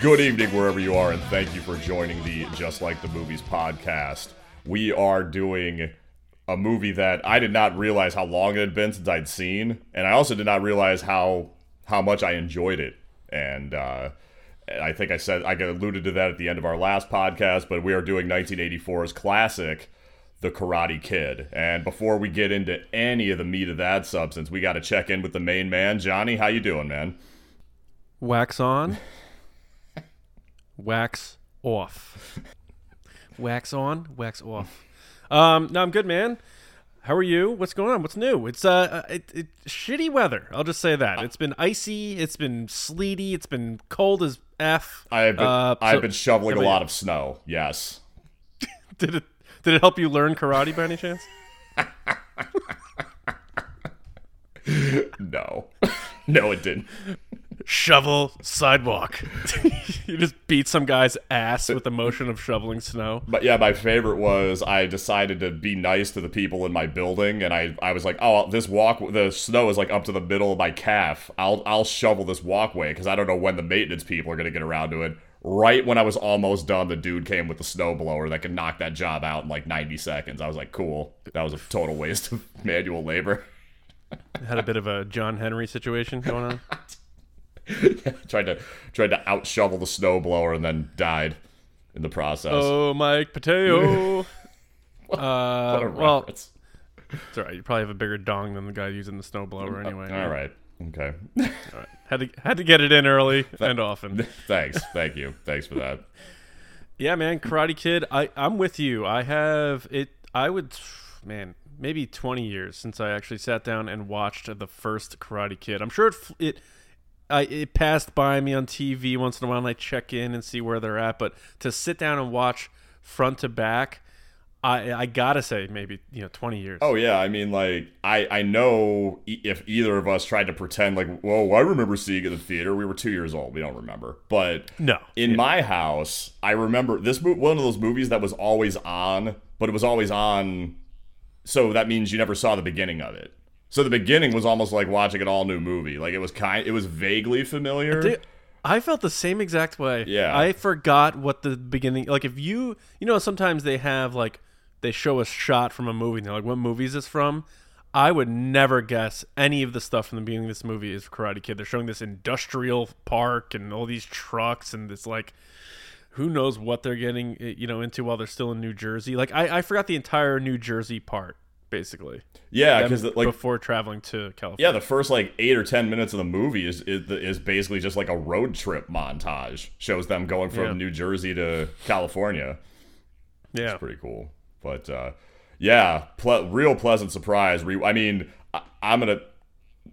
Good evening, wherever you are, and thank you for joining the Just Like the Movies podcast. We are doing a movie that I did not realize how long it had been since I'd seen, and I also did not realize how how much I enjoyed it. And uh, I think I said I alluded to that at the end of our last podcast, but we are doing 1984's classic, The Karate Kid. And before we get into any of the meat of that substance, we got to check in with the main man, Johnny. How you doing, man? Wax on, wax off. Wax on, wax off. Um, no, I'm good, man. How are you? What's going on? What's new? It's uh, uh it, it, shitty weather. I'll just say that. It's been icy. It's been sleety. It's been cold as f. I've been, Uh, I've so- been shoveling a I mean- lot of snow. Yes. Did it? Did it help you learn karate by any chance? No. no, it didn't. Shovel sidewalk. you just beat some guy's ass with the motion of shoveling snow. But yeah, my favorite was I decided to be nice to the people in my building, and I, I was like, oh, this walk, the snow is like up to the middle of my calf. I'll I'll shovel this walkway because I don't know when the maintenance people are gonna get around to it. Right when I was almost done, the dude came with the snowblower that could knock that job out in like 90 seconds. I was like, cool. That was a total waste of manual labor. Had a bit of a John Henry situation going on. tried to tried to out shovel the snowblower and then died in the process. Oh, Mike Pateo. what a uh, well, reference. it's all right. You probably have a bigger dong than the guy using the snowblower anyway. All right. Okay. all right. Had to had to get it in early and often. Thanks. Thank you. Thanks for that. Yeah, man, Karate Kid. I I'm with you. I have it. I would, man, maybe 20 years since I actually sat down and watched the first Karate Kid. I'm sure it it. I, it passed by me on TV once in a while, and I check in and see where they're at. But to sit down and watch front to back, I I gotta say maybe you know 20 years. Oh yeah, I mean like I I know if either of us tried to pretend like, whoa, I remember seeing it in the theater. We were two years old. We don't remember. But no, in my house, I remember this mo- one of those movies that was always on, but it was always on. So that means you never saw the beginning of it. So the beginning was almost like watching an all new movie. Like it was kind, it was vaguely familiar. Dude, I felt the same exact way. Yeah. I forgot what the beginning like if you you know sometimes they have like they show a shot from a movie and they're like what movie is this from? I would never guess any of the stuff from the beginning of this movie is Karate Kid. They're showing this industrial park and all these trucks and it's like who knows what they're getting eh, you know into while they're still in New Jersey. Like I, I forgot the entire New Jersey part basically. yeah, because like before traveling to California. Yeah, the first like eight or ten minutes of the movie is is, is basically just like a road trip montage. Shows them going from Yeah. New Jersey to California. Yeah. It's pretty cool. But uh, yeah, ple- real pleasant surprise. Re- I mean, I- I'm gonna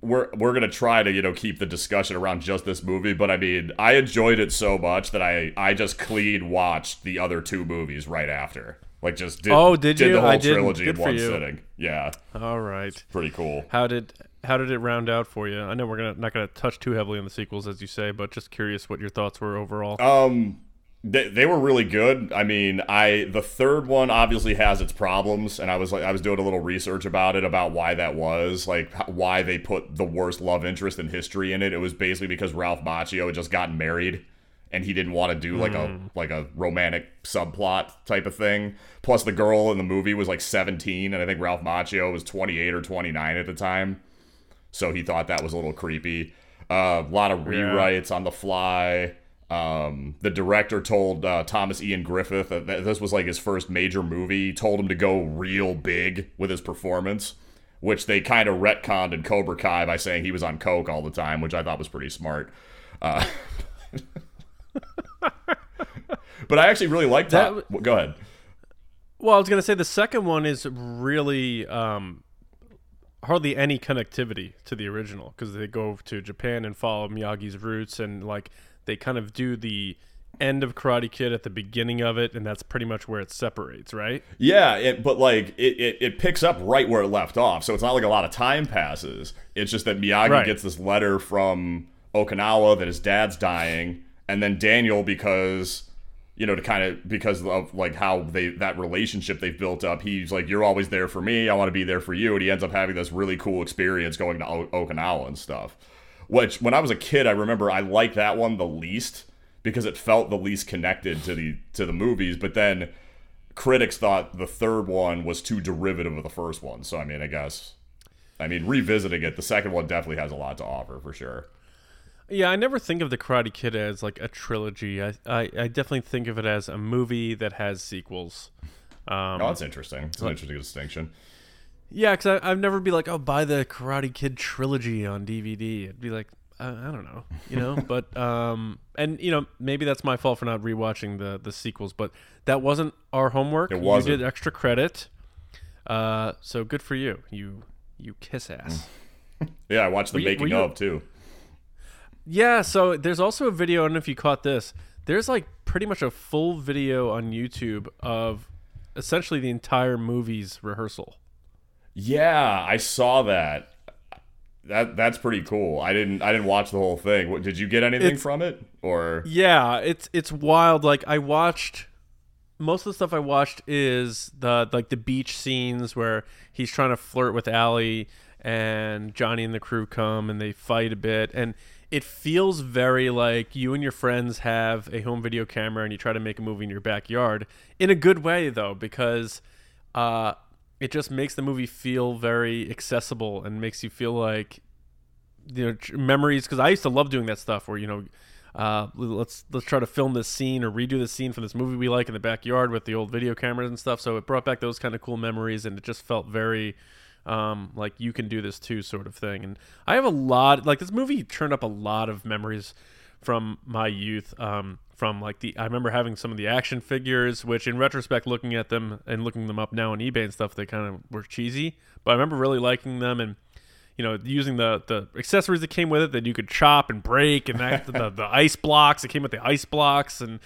we're we're gonna try to you know keep the discussion around just this movie, but I mean, I enjoyed it so much that I I just clean watched the other two movies right after. Like just did Oh, did you? the whole I didn't. trilogy Good in for one you. sitting. Yeah, All right. pretty cool. How did how did it round out for you? I know we're gonna not gonna touch too heavily on the sequels, as you say, but just curious what your thoughts were overall. Um, they, they were really good. I mean, I the third one obviously has its problems, and I was like, I was doing a little research about it about why that was, like why they put the worst love interest in history in it. It was basically because Ralph Macchio had just gotten married, and he didn't want to do like a like a romantic subplot type of thing. Plus, the girl in the movie was like 17, and I think Ralph Macchio was 28 or 29 at the time so he thought that was a little creepy. Uh, a lot of rewrites on the fly. Um, the director told uh, Thomas Ian Griffith that this was like his first major movie. Told him to go real big with his performance, which they kind of retconned in Cobra Kai by saying he was on coke all the time, which I thought was pretty smart. Uh, but I actually really liked that. That Go ahead. Well, I was gonna say the second one is really um, hardly any connectivity to the original because they go to Japan and follow Miyagi's roots and like they kind of do the end of Karate Kid at the beginning of it, and that's pretty much where it separates, right? Yeah, it, but like it, it, it picks up right where it left off. So it's not like a lot of time passes. It's just that Miyagi Right. gets this letter from Okinawa that his dad's dying, and then Daniel because you know to kind of because of like how they that relationship they've built up. He's like, "You're always there for me. I want to be there for you," and he ends up having this really cool experience going to o- Okinawa and stuff. Which when I was a kid, I remember I liked that one the least because it felt the least connected to the to the movies. But then critics thought the third one was too derivative of the first one. So I mean, I guess, I mean, revisiting it, the second one definitely has a lot to offer for sure. Yeah, I never think of the Karate Kid as like a trilogy. I I, I definitely think of it as a movie that has sequels. Um, oh, that's interesting. It's an interesting distinction. Yeah, because I'd never be like, oh, buy the Karate Kid trilogy on DVD. It'd be like, I, I don't know, you know. but um, and you know, maybe that's my fault for not rewatching the the sequels. But that wasn't our homework. It wasn't. You did extra credit. Uh, so good for you. You you kiss ass. yeah, I watched the Were making you- of too. Yeah, so there's also a video. I don't know if you caught this. There's like pretty much a full video on YouTube of essentially the entire movie's rehearsal. Yeah, I saw that. That that's pretty cool. I didn't I didn't watch the whole thing. What, did you get anything It's- from it or? Yeah, it's it's wild. Like I watched most of the stuff I watched is the like the beach scenes where he's trying to flirt with Allie and Johnny and the crew come and they fight a bit and it feels very like you and your friends have a home video camera and you try to make a movie in your backyard in a good way though because uh it just makes the movie feel very accessible and makes you feel like you know memories because I used to love doing that stuff where you know uh, let's let's try to film this scene or redo the scene from this movie we like in the backyard with the old video cameras and stuff. So it brought back those kind of cool memories, and it just felt very um, like you can do this too, sort of thing. And I have a lot like this movie turned up a lot of memories from my youth. Um, from like the I remember having some of the action figures, which in retrospect, looking at them and looking them up now on eBay and stuff, they kind of were cheesy. But I remember really liking them and you know, using the the accessories that came with it that you could chop and break, and that, the the ice blocks. It came with the ice blocks and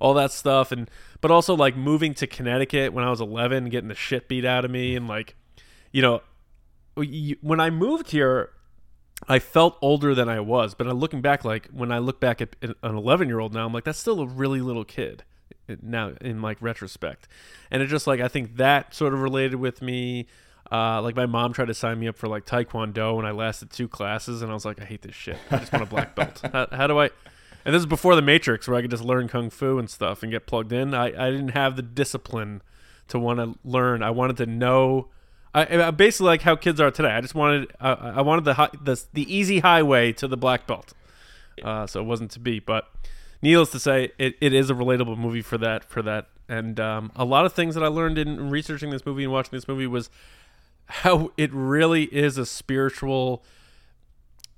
all that stuff, and but also like moving to Connecticut when I was 11, getting the shit beat out of me, and like, you know, when I moved here, I felt older than I was. But I'm looking back, like when I look back at an 11 year old now, I'm like, that's still a really little kid now in like retrospect, and it just like I think that sort of related with me. Uh, like my mom tried to sign me up for like taekwondo, and I lasted two classes, and I was like, I hate this shit. I just want a black belt. how, how do I? And this is before the Matrix, where I could just learn kung fu and stuff and get plugged in. I, I didn't have the discipline to want to learn. I wanted to know. I, I basically like how kids are today. I just wanted I, I wanted the, hi- the the easy highway to the black belt. Uh, so it wasn't to be, but needless to say, it, it is a relatable movie for that for that. And um, a lot of things that I learned in researching this movie and watching this movie was how it really is a spiritual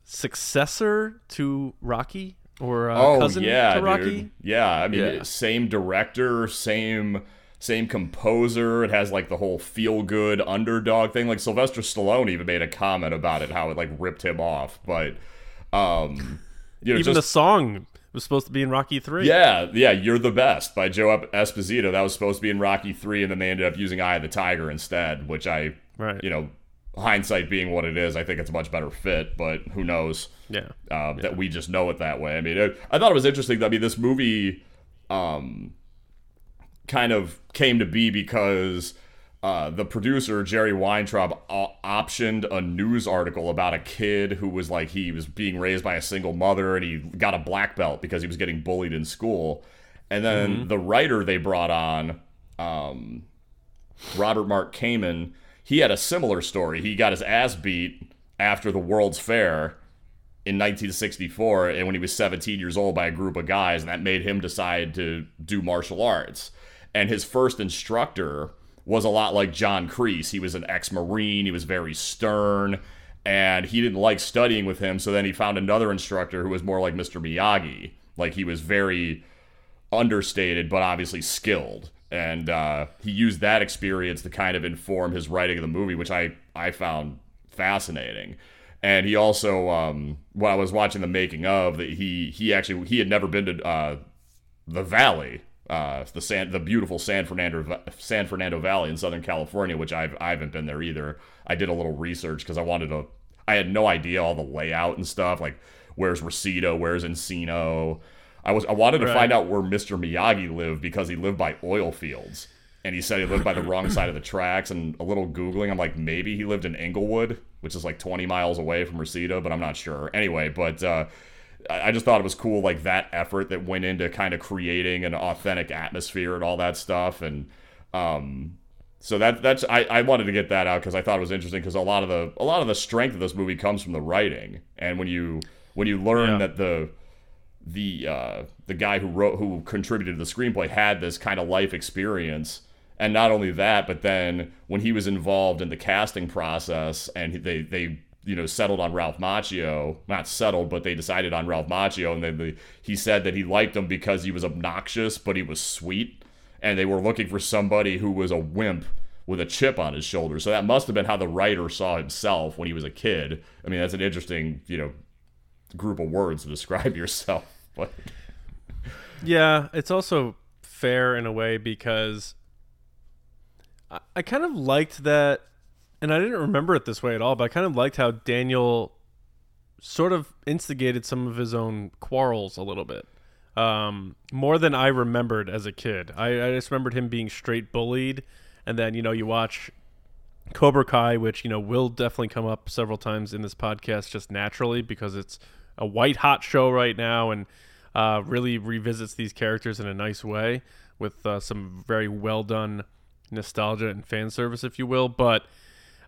successor to Rocky or uh, oh cousin yeah, to Rocky. dude. Yeah, I mean, Yeah. same director, same same composer. It has like the whole feel good underdog thing. Like Sylvester Stallone even made a comment about it, how it like ripped him off. But um, you know, Even just the song was supposed to be in Rocky Three. Yeah, yeah, you're the best by Joe Esposito. That was supposed to be in Rocky three, and then they ended up using Eye of the Tiger instead, which I, Right. you know, hindsight being what it is, I think it's a much better fit. But who knows? Yeah. uh, that we just know it that way. I mean, it, I thought it was interesting. That, I mean, this movie um, kind of came to be because uh, the producer Jerry Weintraub optioned a news article about a kid who was like he was being raised by a single mother and he got a black belt because he was getting bullied in school. And then the writer they brought on, um, Robert Mark Kamen, he had a similar story. He got his ass beat after the World's Fair in 1964 and when he was 17 years old by a group of guys and that made him decide to do martial arts and his first instructor was a lot like John Kreese. He was an ex-marine. He was very stern and he didn't like studying with him. So then he found another instructor who was more like Mr. Miyagi. Like he was very understated but obviously skilled. And uh, he used that experience to kind of inform his writing of the movie which i i found fascinating. And he also um, when i was watching the making of that he he actually he had never been to uh, the valley uh, the san the beautiful san fernando san fernando valley in southern california which i've i haven't been there either i did a little research because i wanted to i had no idea all the layout and stuff like where's Reseda, where's encino I was I wanted to Right. find out where Mr. Miyagi lived because he lived by oil fields. And he said he lived by the wrong side of the tracks and a little googling I'm like maybe he lived in Inglewood, which is like 20 miles away from Reseda, but I'm not sure. Anyway, but uh I just thought it was cool, like that effort that went into kind of creating an authentic atmosphere and all that stuff, and um, so that that's I, I wanted to get that out because I thought it was interesting because a lot of the a lot of the strength of this movie comes from the writing, and when you when you learn Yeah. that the the uh, the guy who wrote who contributed to the screenplay had this kind of life experience. And not only that but then when he was involved in the casting process and they they you know settled on Ralph Macchio. Not settled but they decided on Ralph Macchio and then the, he said that he liked him because he was obnoxious but he was sweet. And they were looking for somebody who was a wimp with a chip on his shoulder. So that must have been how the writer saw himself when he was a kid. I mean that's an interesting you know group of words to describe yourself but Yeah, it's also fair in a way because I, I kind of liked that, and I didn't remember it this way at all, but I kind of liked how Daniel sort of instigated some of his own quarrels a little bit. Um, more than I remembered as a kid. I, I just remembered him being straight bullied, and then you know you watch Cobra Kai, which you know will definitely come up several times in this podcast just naturally because it's a white hot show right now and uh, really revisits these characters in a nice way with uh, some very well done nostalgia and fan service, if you will. But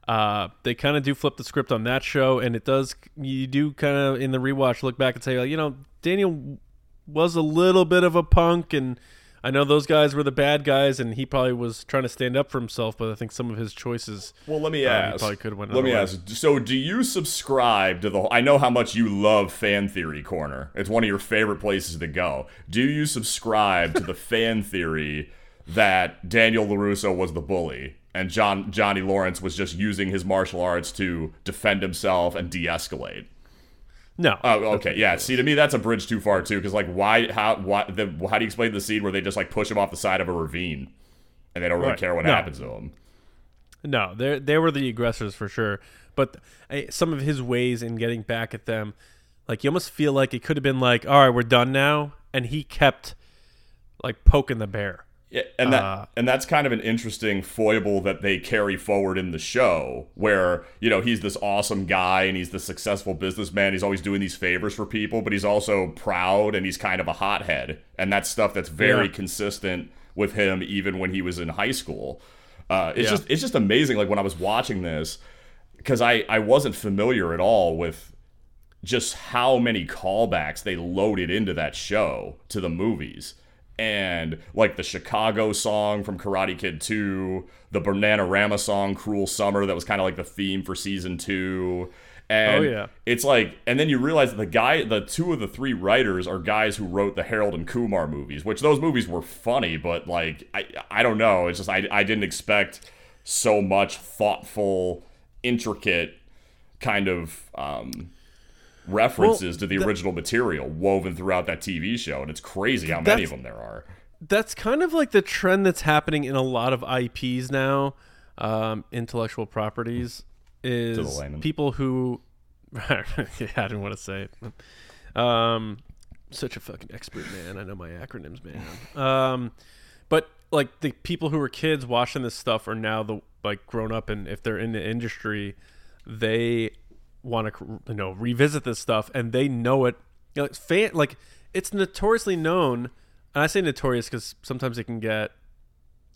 uh, they kind of do flip the script on that show, and it does. You do kind of in the rewatch look back and say, like, you know, Daniel was a little bit of a punk, and I know those guys were the bad guys, and he probably was trying to stand up for himself. But I think some of his choices. well let me Uh, ask probably could've went let me way. ask so do you subscribe to the i know how much you love fan theory corner it's one of your favorite places to go do you subscribe to the fan theory that daniel larusso was the bully and john johnny lawrence was just using his martial arts to defend himself and de-escalate No. Oh, okay, yeah. See, to me, that's a bridge too far too. Because like, why? How? Why? The, how do you explain the scene where they just like push him off the side of a ravine, and they don't really Right. care what No. happens to him? No, they they were the aggressors for sure. But uh, some of his ways in getting back at them, like you almost feel like it could have been like, all right, we're done now, and he kept like poking the bear. Yeah, and that Uh, and that's kind of an interesting foible that they carry forward in the show, where you know he's this awesome guy and he's the successful businessman. He's always doing these favors for people, but he's also proud and he's kind of a hothead, and that's stuff that's very Yeah. consistent with him even when he was in high school. Uh, it's Yeah. just it's just amazing. Like when I was watching this, because I I wasn't familiar at all with just how many callbacks they loaded into that show to the movies. And like the Chicago song from Karate Kid 2, the Bananarama song Cruel Summer that was kind of like the theme for season 2. And Oh, yeah. it's like and then you realize that the guy the two of the three writers are guys who wrote the Harold and Kumar movies, which those movies were funny, but like I I don't know, it's just I I didn't expect so much thoughtful, intricate kind of um references Well, to the that- original material woven throughout that TV show, and it's crazy how many of them there are. That's kind of like the trend that's happening in a lot of IPs now, um, intellectual properties, is people who. yeah, I didn't want to say it. Um, such a fucking expert, man. I know my acronyms, man. Um, but like the people who were kids watching this stuff are now the like grown up, and if they're in the industry, they want to you know revisit this stuff, and they know it. You know, fan like it's notoriously known, and I say notorious because sometimes it can get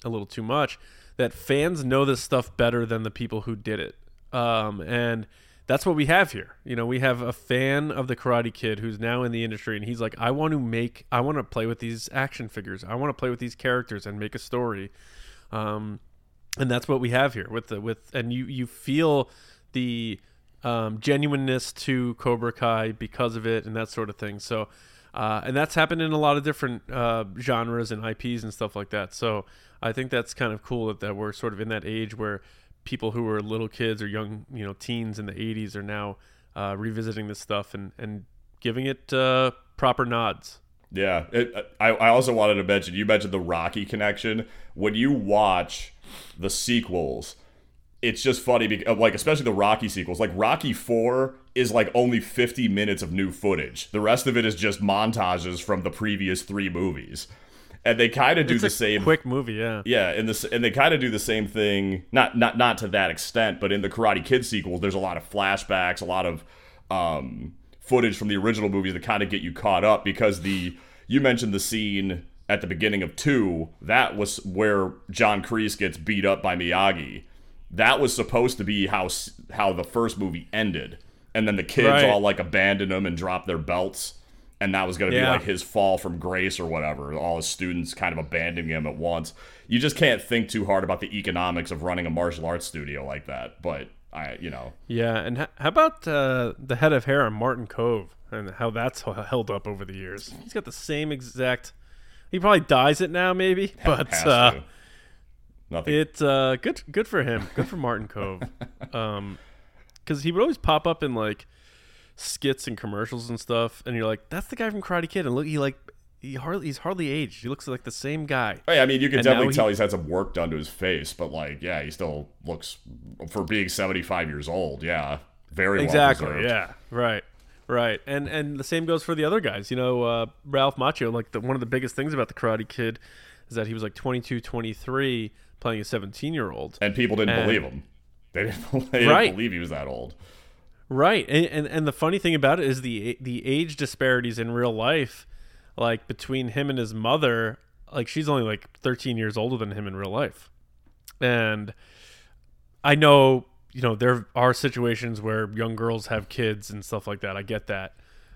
a little too much. That fans know this stuff better than the people who did it, um, and that's what we have here. You know, we have a fan of the Karate Kid who's now in the industry, and he's like, I want to make, I want to play with these action figures, I want to play with these characters and make a story, um, and that's what we have here with the with, and you you feel the um, genuineness to Cobra Kai because of it and that sort of thing. So. Uh, and that's happened in a lot of different uh, genres and IPs and stuff like that. So I think that's kind of cool that, that we're sort of in that age where people who were little kids or young, you know, teens in the 80s are now uh, revisiting this stuff and, and giving it uh, proper nods. Yeah, it, I, I also wanted to mention you mentioned the Rocky connection. When you watch the sequels, it's just funny because like especially the Rocky sequels. Like Rocky 4 is like only 50 minutes of new footage. The rest of it is just montages from the previous 3 movies. And they kind of do It's the a same quick movie, yeah. yeah, and this and they kind of do the same thing, not not not to that extent, but in the Karate Kid sequels, there's a lot of flashbacks, a lot of um, footage from the original movies to kind of get you caught up because the you mentioned the scene at the beginning of two that was where John Kreese gets beat up by Miyagi. That was supposed to be how how the first movie ended, and then the kids Right. all like abandoned him and dropped their belts, and that was going to be like his fall from grace or whatever. All his students kind of abandoning him at once. You just can't think too hard about the economics of running a martial arts studio like that. But I, you know, Yeah, and how about uh, the head of hair on Martin Kove and how that's held up over the years? He's got the same exact. He probably dyes it now, maybe, but uh. Nothing. it's uh, good. Good for him. Good for Martin Kove, because he would always pop up in like skits and commercials and stuff, and you're like, "That's the guy from Karate Kid," and look, he like he hardly he's hardly aged. He looks like the same guy. Hey, I mean, you can And definitely he- tell he's had some work done to his face, but like, yeah, he still looks for being seventy-five years old. Yeah, very exactly preserved. yeah right right and and the same goes for the other guys you know uh, ralph macchio like the, one of the biggest things about the karate kid is that he was like 22 23 playing a 17 year old And people didn't And- believe him. They didn't, they didn't Right. believe he was that old. right and, and and the funny thing about it is the the age disparities in real life like between him and his mother like she's only like 13 years older than him in real life and I know, you know, there are situations where young girls have kids and stuff like that. I get that.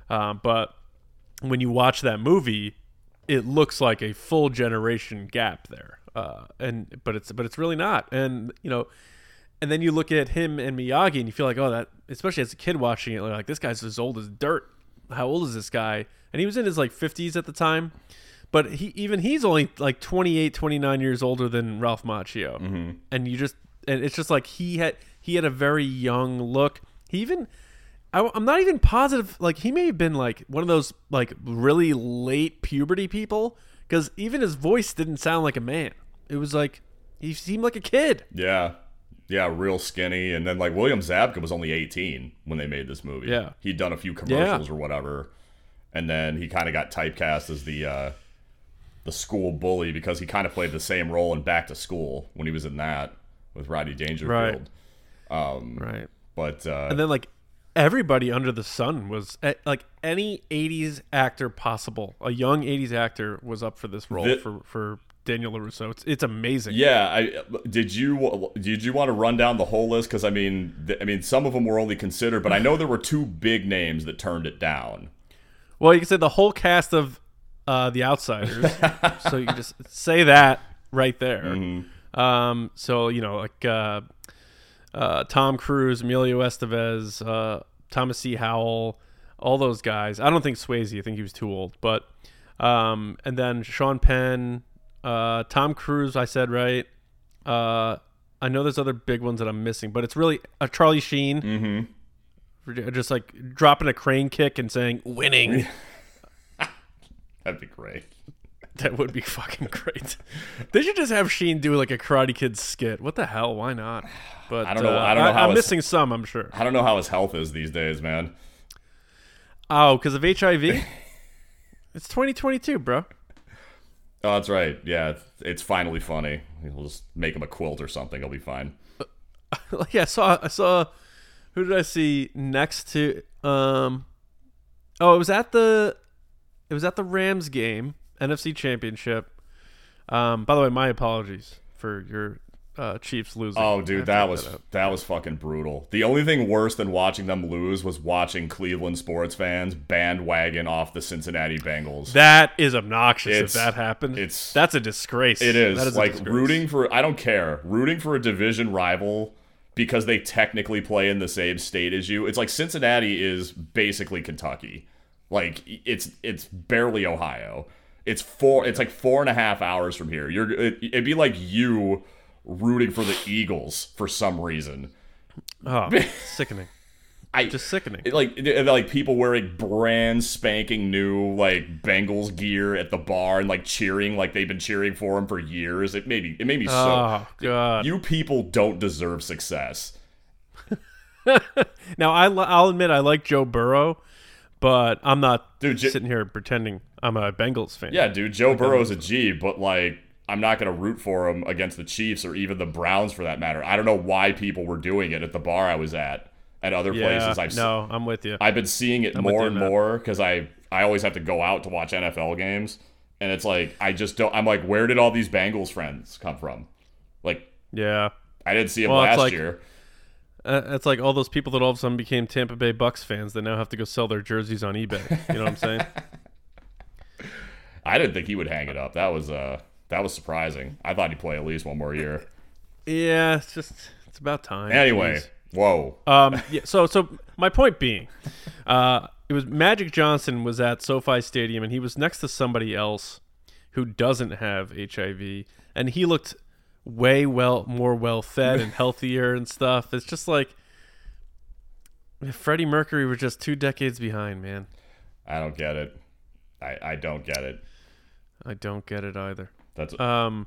Um, but when you watch that movie, it looks like a full generation gap there. Uh, and but it's but it's really not. And you know, and then you look at him and Miyagi, and you feel like, oh, that especially as a kid watching it, like this guy's as old as dirt. How old is this guy? And he was in his like 50s at the time. But he even he's only like 28, 29 years older than Ralph Macchio. And you just and it's just like he had he had a very young look. He even I, am not even positive. Like he may have been like one of those like really late puberty people because even his voice didn't sound like a man. It was like he seemed like a kid. Yeah. Yeah, real skinny. And then like William Zabka was only 18 when they made this movie. Yeah. He'd done a few commercials or whatever. And then he kind of got typecast as the uh the school bully because he kind of played the same role in Back to School when he was in that with Rodney Dangerfield. Um Right. But uh And then like everybody under the sun was eh, like any 80s actor possible. A young 80s actor was up for this role The- for for Daniel LaRusso. It's it's amazing. Yeah, I did you did you want to run down the whole list because I mean th- I mean some of them were only considered, but I know there were two big names that turned it down. Well, you can say the whole cast of uh, The Outsiders. so you just say that right there. Mm-hmm. Um, so you know, like uh, uh, Tom Cruise, Emilio Estevez, uh, Thomas C. Howell, all those guys. I don't think Swayze. I think he was too old. But um, and then Sean Penn, uh, Tom Cruise. I said right. Uh, I know there's other big ones that I'm missing, but it's really uh, Charlie Sheen. Mm-hmm. Just like dropping a crane kick and saying "winning." That'd be great. That would be fucking great. They should just have Sheen do like a Karate Kid skit. What the hell? Why not? But I don't know- uh, I don't know how I'm it's- missing some. I'm sure. I don't know how his health is these days, man. Oh, because of HIV. it's 2022, bro. Oh, that's right. Yeah, it's, it's finally funny. We'll just make him a quilt or something. He'll be fine. like I saw. I saw. Who did I see next to? Um. Oh, it was at the. It was at the Rams game, NFC Championship. Um. By the way, my apologies for your uh, Chiefs losing. Oh, dude, that was out. that was fucking brutal. The only thing worse than watching them lose was watching Cleveland sports fans bandwagon off the Cincinnati Bengals. That is obnoxious. It's- if that happened, it's- that's a disgrace. It is, That a like rooting for I don't care. Rooting for a division rival because they technically play in the same state as you. It's like Cincinnati is basically Kentucky. Like it's it's barely Ohio. It's four. It's like four and a half hours from here. You're it, it'd be like you rooting for the Eagles for some reason. Oh, sickening. I Just sickening. it- like it- like people wearing brand spanking new like Bengals gear at the bar and like cheering like they've been cheering for him for years. It made me it made me so Oh god. you people don't deserve success. Now I I'll admit I like Joe Burrow, but I'm not Dude, J- sitting here pretending I'm a Bengals fan. Yeah, dude, Joe Burrow's a G, but like I'm not gonna root for him against the Chiefs or even the Browns for that matter. I don't know why people were doing it at the bar I was at. at other Yeah, places. I've no, I'm with you. I've been seeing it with more you and more because I I always have to go out to watch NFL games, and it's like I just don't. I'm like, where did all these Bengals friends come from? Like yeah. I didn't see them Well, last like- year. Uh, it's like all those people that all of a sudden became Tampa Bay Bucks fans that now have to go sell their jerseys on eBay. You know what I'm saying? I didn't think he would hang it up. That was uh that was surprising. I thought he'd play at least one more year. yeah, it's just it's about time. Anyway, Jeez. whoa. Um, yeah, so so my point being, uh, it was Magic Johnson was at SoFi Stadium and he was next to somebody else who doesn't have HIV, and he looked way well more well fed and healthier and stuff. It's just like Freddie Mercury was just two decades behind, man. I don't get it. I I don't get it. I don't get it either. That's Um,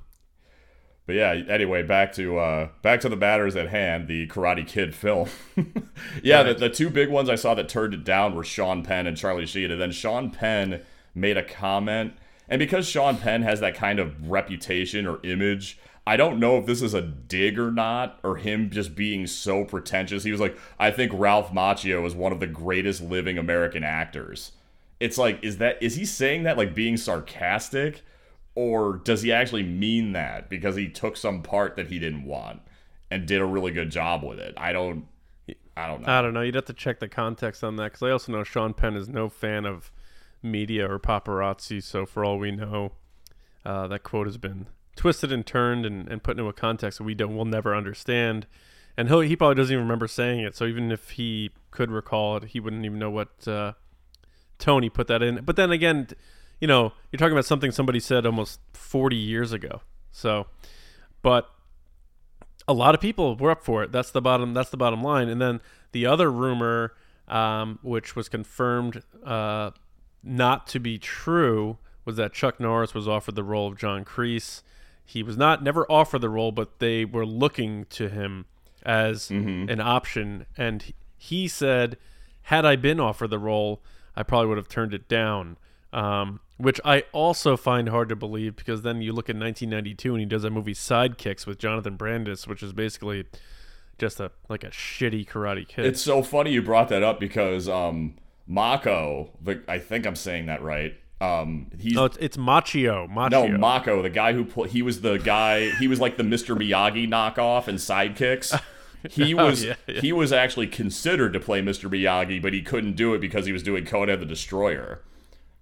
But yeah, anyway, back to uh, back to the matters at hand, the Karate Kid film. yeah, the, the two big ones I saw that turned it down were Sean Penn and Charlie Sheen, and then Sean Penn made a comment, and because Sean Penn has that kind of reputation or image, I don't know if this is a dig or not, or him just being so pretentious. He was like, "I think Ralph Macchio is one of the greatest living American actors." It's like, is that is he saying that like being sarcastic? or does he actually mean that because he took some part that he didn't want and did a really good job with it? I don't, I don't know. I don't know. You'd have to check the context on that because I also know Sean Penn is no fan of media or paparazzi. So for all we know, uh, that quote has been twisted and turned and, and put into a context that we don't will never understand. And he he probably doesn't even remember saying it. So even if he could recall it, he wouldn't even know what uh, Tony put that in. But then again, you know, you're talking about something somebody said almost 40 years ago. So, but a lot of people were up for it. That's the bottom. That's the bottom line. And then the other rumor, um, which was confirmed uh, not to be true, was that Chuck Norris was offered the role of John Kreese. He was not never offered the role, but they were looking to him as an option. And he- said, "Had I been offered the role, I probably would have turned it down." Um, which I also find hard to believe because then you look at 1992 and he does that movie Sidekicks with Jonathan Brandis, which is basically just a like a shitty Karate Kid. It's so funny you brought that up because um, Mako, the, I think I'm saying that right. Um, he's no, it's, it's Machio. Machio. no Mako, the guy who pl- he was the guy. He was like the Mr. Miyagi knockoff and Sidekicks. He was Oh, yeah, yeah. he was actually considered to play Mr. Miyagi, but he couldn't do it because he was doing Conan the Destroyer.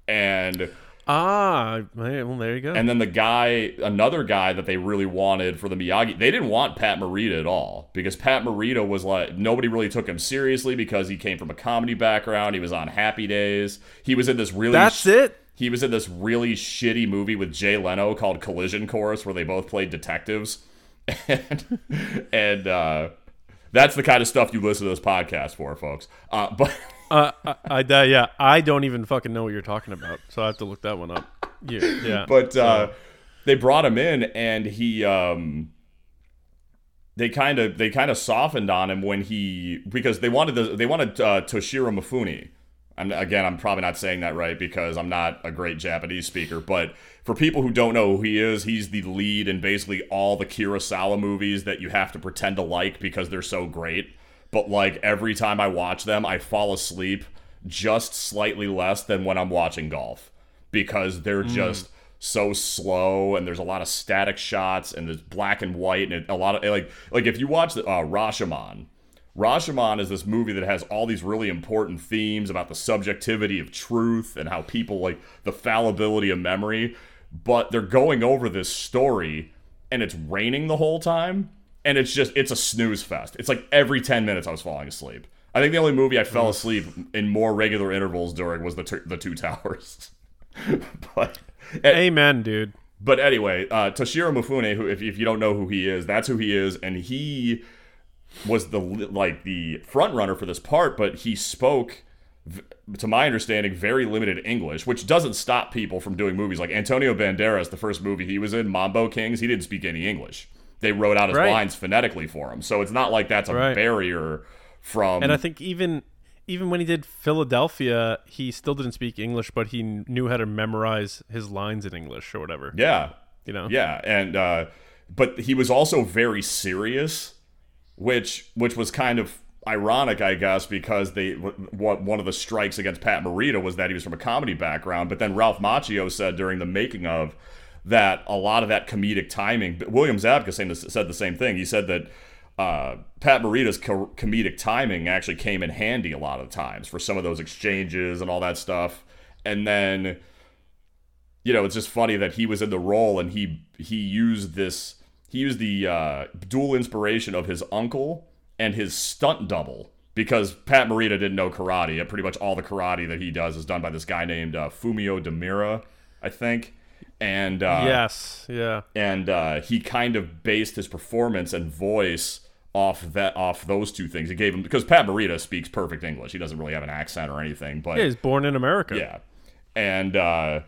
And Ah, well, there you go. And then the guy, another guy that they really wanted for the Miyagi, they didn't want Pat Morita at all because Pat Morita was like nobody really took him seriously because he came from a comedy background. He was on Happy Days. He was in this really That's it. He was in this really shitty movie with Jay Leno called Collision Course where they both played detectives. And and uh that's the kind of stuff you listen to this podcast for, folks. Uh, but Uh, I, I, uh, yeah, I don't even fucking know what you're talking about, so I have to look that one up. Yeah, yeah. but uh, they brought him in and he um they kind of they kind of softened on him when he because they wanted the, they wanted uh, Toshiro Mifune. And again, I'm probably not saying that right because I'm not a great Japanese speaker, but for people who don't know who he is, he's the lead in basically all the Kurosawa movies that you have to pretend to like because they're so great. But like every time I watch them, I fall asleep just slightly less than when I'm watching golf because they're just so slow and there's a lot of static shots and there's black and white and it, a lot of like like if you watch the, uh, Rashomon, Rashomon is this movie that has all these really important themes about the subjectivity of truth and how people like the fallibility of memory, but they're going over this story and it's raining the whole time and it's just it's a snooze fest. It's like every 10 minutes I was falling asleep. I think the only movie I fell asleep in more regular intervals during was the t- the Two Towers. but Amen, dude. but anyway, uh, Toshiro Mifune, who if, if you don't know who he is, that's who he is, and he was the like the front runner for this part, but he spoke, to my understanding, very limited English, which doesn't stop people from doing movies like Antonio Banderas. The first movie he was in, Mambo Kings, he didn't speak any English. They wrote out his Right. lines phonetically for him, so it's not like that's a Right. barrier from. And I think even even when he did Philadelphia, he still didn't speak English, but he knew how to memorize his lines in English or whatever. yeah, You know. Yeah, and uh, but he was also very serious, which which was kind of ironic, I guess, because they one of the strikes against Pat Morita was that he was from a comedy background. But then Ralph Macchio said during the making of that a lot of that comedic timing. William Zabka said the same thing. He said that uh, Pat Morita's co- comedic timing actually came in handy a lot of times for some of those exchanges and all that stuff. And then, you know, it's just funny that he was in the role and he he used this he used the uh, dual inspiration of his uncle and his stunt double because Pat Morita didn't know karate. Pretty much all the karate that he does is done by this guy named uh, Fumio Demura, I think. And uh, yes, yeah, and uh, he kind of based his performance and voice off that off those two things. He gave him because Pat Morita speaks perfect English. He doesn't really have an accent or anything, but yeah, he's born in America. Yeah, and uh,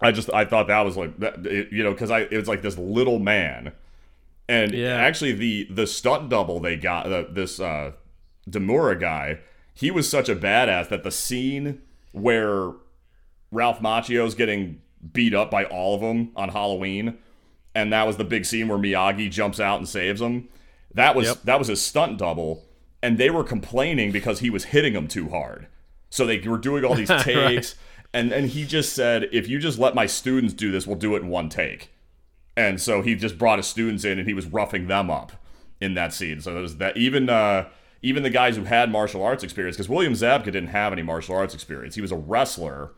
I just I thought that was like that, it, you know because I it was like this little man, and yeah. actually the the stunt double they got uh, this uh, Demura guy he was such a badass that the scene where Ralph Macchio's getting beat up by all of them on Halloween, and that was the big scene where Miyagi jumps out and saves him. That was yep. that was his stunt double, and they were complaining because he was hitting them too hard. So they were doing all these takes, right. And and he just said, "If you just let my students do this, we'll do it in one take." And so he just brought his students in, and he was roughing them up in that scene. So was that even uh, even the guys who had martial arts experience, because William Zabka didn't have any martial arts experience. He was a wrestler,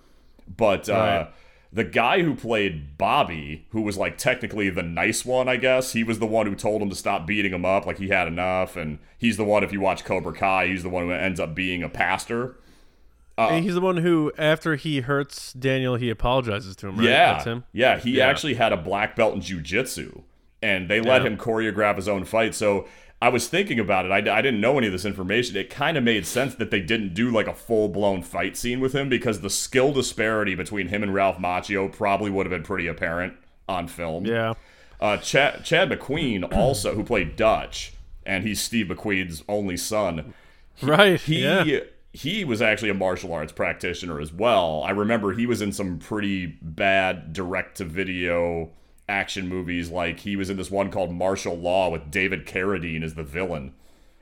but. Uh, right the guy who played Bobby, who was like technically the nice one, I guess, he was the one who told him to stop beating him up, like he had enough. And he's the one, if you watch Cobra Kai, he's the one who ends up being a pastor. Uh, he's the one who, after he hurts Daniel, he apologizes to him. Right? Yeah, That's him. Yeah, he yeah. actually had a black belt in jujitsu, and they let yeah. him choreograph his own fight. So I was thinking about it. I, I didn't know any of this information. It kind of made sense that they didn't do like a full blown fight scene with him because the skill disparity between him and Ralph Macchio probably would have been pretty apparent on film. Yeah. Uh, Chad, Chad McQueen also, who played Dutch, and he's Steve McQueen's only son. He, right. He yeah. He was actually a martial arts practitioner as well. I remember he was in some pretty bad direct to video action movies. Like he was in this one called Martial Law with David Carradine as the villain,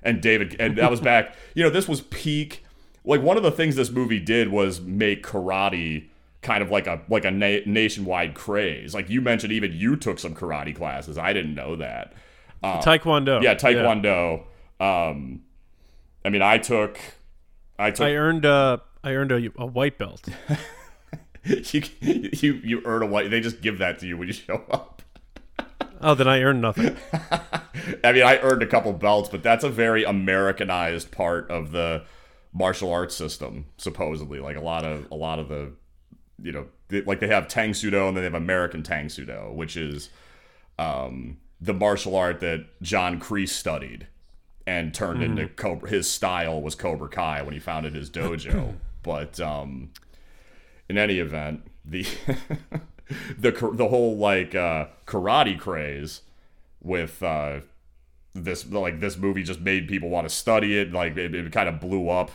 and David, and that was back. You know, this was peak. Like one of the things this movie did was make karate kind of like a like a na- nationwide craze. Like you mentioned, even you took some karate classes. I didn't know that. Um, taekwondo. Yeah, taekwondo. Yeah. Um, I mean, I took. I took. I earned a. I earned a, a white belt. you, you you earn a white. They just give that to you when you show up. Oh, then I earned nothing. I mean, I earned a couple belts, but that's a very Americanized part of the martial arts system, supposedly. Like a lot of a lot of the, you know, they, like they have Tang Soo Do and then they have American Tang Soo Do, which is um, the martial art that John Kreese studied and turned mm. into Cobra. His style was Cobra Kai when he founded his dojo. but um, in any event, the the the whole like uh, karate craze with uh, this like this movie just made people want to study it. Like it, it kind of blew up.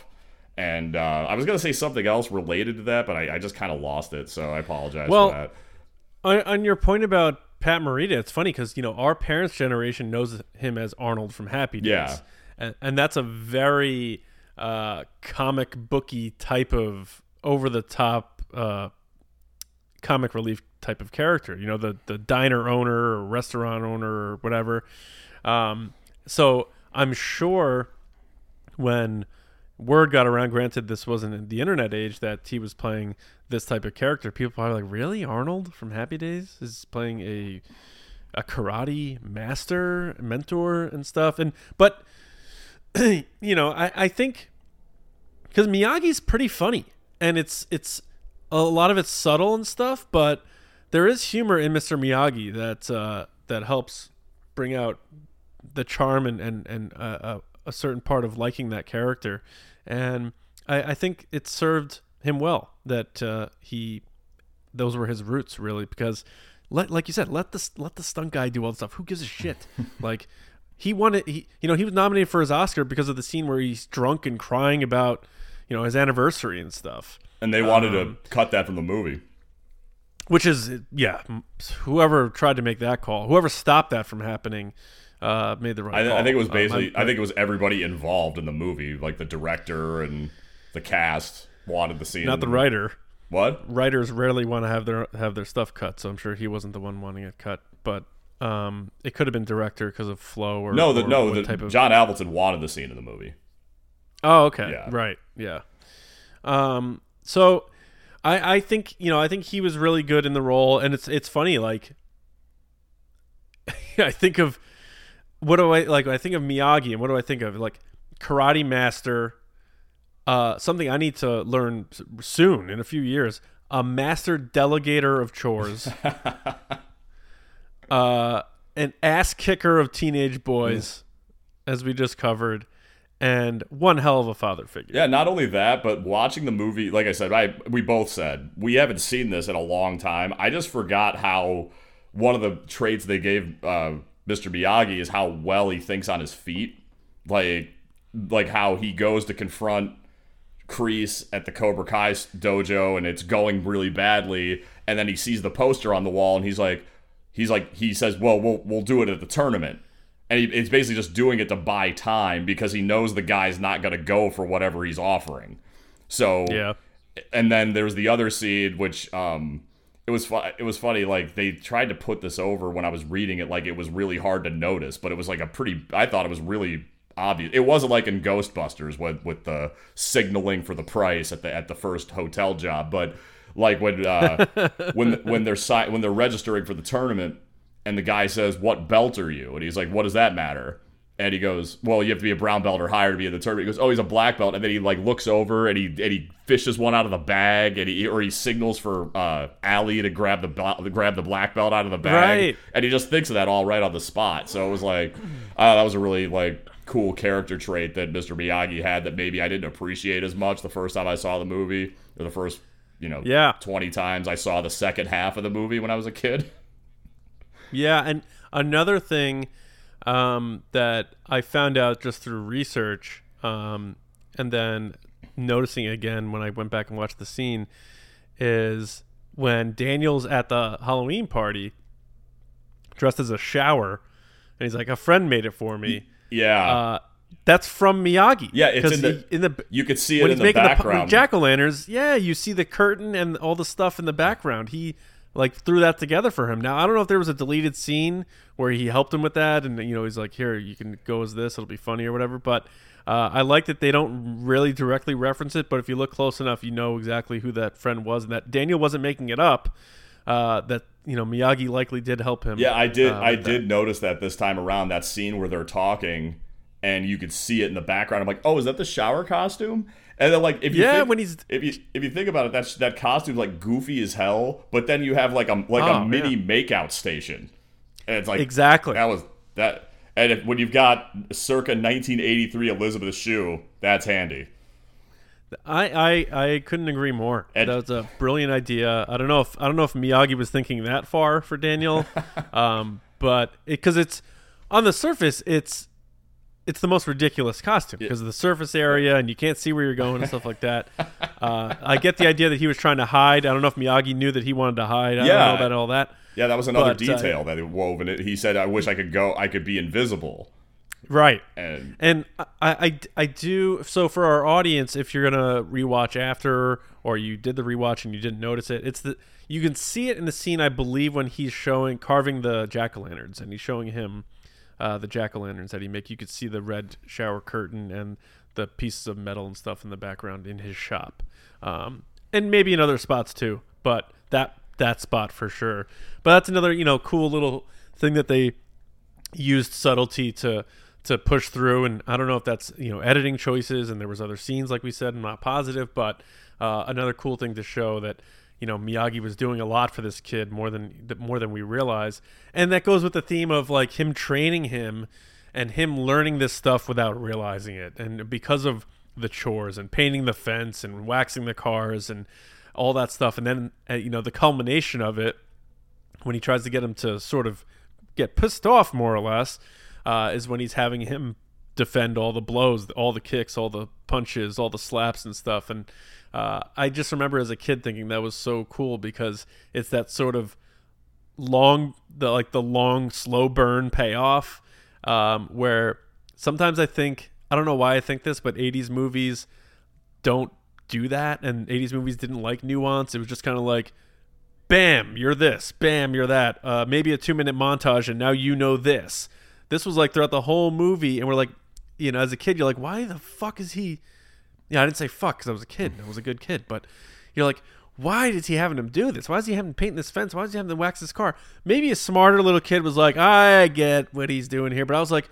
And uh, I was gonna say something else related to that, but I, I just kind of lost it, so I apologize well, for that. On, on your point about Pat Morita, it's funny because you know our parents' generation knows him as Arnold from Happy Days, yeah, and, and that's a very uh, comic booky type of over the top uh, comic relief type of character. You know, the the diner owner or restaurant owner or whatever. Um, so I'm sure when word got around, granted this wasn't the internet age, that he was playing this type of character, people are like, "Really, Arnold from Happy Days is playing a a karate master, mentor, and stuff." And but you know, I I think because Miyagi's pretty funny, and it's it's a lot of it's subtle and stuff, but there is humor in Mr. Miyagi that uh, that helps bring out the charm and and and uh, a certain part of liking that character, and I, I think it served him well that uh, he those were his roots really because let like you said let the let the stunt guy do all the stuff. Who gives a shit? Like he wanted he you know he was nominated for his Oscar because of the scene where he's drunk and crying about you know his anniversary and stuff. And they wanted um, to cut that from the movie. Which is, yeah, whoever tried to make that call, whoever stopped that from happening, uh, made the right. I. I think it was Um, basically. I- I think it was everybody involved in the movie, like the director and the cast wanted the scene. not the writer. What? Writers rarely want to have their have their stuff cut, so I'm sure he wasn't the one wanting it cut. But um, it could have been director because of flow or No, the or no. The, type of John Avildsen wanted the scene in the movie. Oh, okay. Yeah. Right. Yeah. Um, so I I think, you know, I think he was really good in the role and it's it's funny like I think of what do I like I think of Miyagi and what do I think of? Like karate master uh something I need to learn soon in a few years a master delegator of chores. Uh an ass kicker of teenage boys as we just covered and one hell of a father figure. Yeah, not only that, but watching the movie, like I said, I we both said we haven't seen this in a long time. I just forgot how one of the traits they gave uh, Mr. Miyagi is how well he thinks on his feet, like like how he goes to confront Kreese at the Cobra Kai dojo, and it's going really badly, and then he sees the poster on the wall, and he's like, he's like, he says, "Well, we'll we'll do it at the tournament." and he, he's basically just doing it to buy time because he knows the guy's not going to go for whatever he's offering. So yeah and then there's the other seed which um it was fu- it was funny like they tried to put this over when I was reading it like it was really hard to notice but it was like a pretty I thought it was really obvious it wasn't like in Ghostbusters with with the signaling for the price at the at the first hotel job but like when uh when when they're si- when they're registering for the tournament and the guy says what belt are you? And he's like what does that matter and he goes, "Well, you have to be a brown belt or higher to be in the tournament." He goes, "Oh, he's a black belt," and then he like looks over and he and he fishes one out of the bag, and he or he signals for uh, Allie to grab the grab the black belt out of the bag, Right. and he just thinks of that all right on the spot. So it was like, uh, that was a really like cool character trait that Mr. Miyagi had that maybe I didn't appreciate as much the first time I saw the movie or the first you know Yeah. twenty times I saw the second half of the movie when I was a kid. Yeah, and another thing um, that I found out just through research, um, and then noticing again when I went back and watched the scene, is when Daniel's at the Halloween party, dressed as a shower, and he's like, "A friend made it for me." Yeah, Uh, that's from Miyagi. Yeah, it's in the- he- in the you could see it when in he's the making background. the jack o' lanterns, yeah, you see the curtain and all the stuff in the background. He like threw that together for him. Now I don't know if there was a deleted scene where he helped him with that, and you know he's like, "Here, you can go as this; it'll be funny or whatever." But uh, I like that they don't really directly reference it, but if you look close enough, you know exactly who that friend was, and that Daniel wasn't making it up. Uh, that you know Miyagi likely did help him. Yeah, I did. uh, I that. did notice that this time around. That scene where they're talking, and you could see it in the background. I'm like, oh, is that the shower costume? And then like, if you Yeah, think, when he's- if you if you think about it, that's that costume's like goofy as hell. But then you have like a like Oh, a mini makeout station, and it's like Exactly. that was that. And if, when you've got circa 1983 Elizabeth Shue, that's handy. I, I, I couldn't agree more. And- that was a brilliant idea. I don't know if I don't know if Miyagi was thinking that far for Daniel, um, but because it's on the surface, it's it's the most ridiculous costume because of the surface area and you can't see where you're going and stuff like that. Uh, I get the idea that he was trying to hide. I don't know if Miyagi knew that he wanted to hide. I Yeah. don't know about all that. Yeah, that was another But, uh, detail that it wove in it. He said, "I wish I could go. I could be invisible." Right. And And I, I, I do so for our audience. If you're gonna rewatch after, or you did the rewatch and you didn't notice it, it's the you can see it in the scene. I believe when he's showing carving the jack o' lanterns, and he's showing him uh, the jack o' lanterns that he make. You could see the red shower curtain and the pieces of metal and stuff in the background in his shop, um, and maybe in other spots too. But that that spot for sure. But that's another you know cool little thing that they used subtlety to to push through and i don't know if that's you know editing choices and there was other scenes like we said i'm not positive but uh, another cool thing to show that you know miyagi was doing a lot for this kid more than more than we realize. And that goes with the theme of like him training him and him learning this stuff without realizing it. And because of the chores and painting the fence and waxing the cars and all that stuff. And then uh, you know the culmination of it when he tries to get him to sort of get pissed off more or less uh, is when he's having him defend all the blows all the kicks all the punches all the slaps and stuff. And uh, i just remember as a kid thinking that was so cool because it's that sort of long the like the long slow burn payoff um, where sometimes I think I don't know why I think this, but 80s movies don't do that, and 80s movies didn't like nuance. It was just kind of like, bam, you're this, bam, you're that. Uh, maybe a two minute montage, and now you know this. This was like throughout the whole movie, and we're like, you know, as a kid, you're like, why the fuck is he? Yeah, I didn't say fuck because I was a kid. I was a good kid, but you're like, why is he having him do this? Why is he having him paint this fence? Why is he having him wax his car? Maybe a smarter little kid was like, I get what he's doing here, but I was like,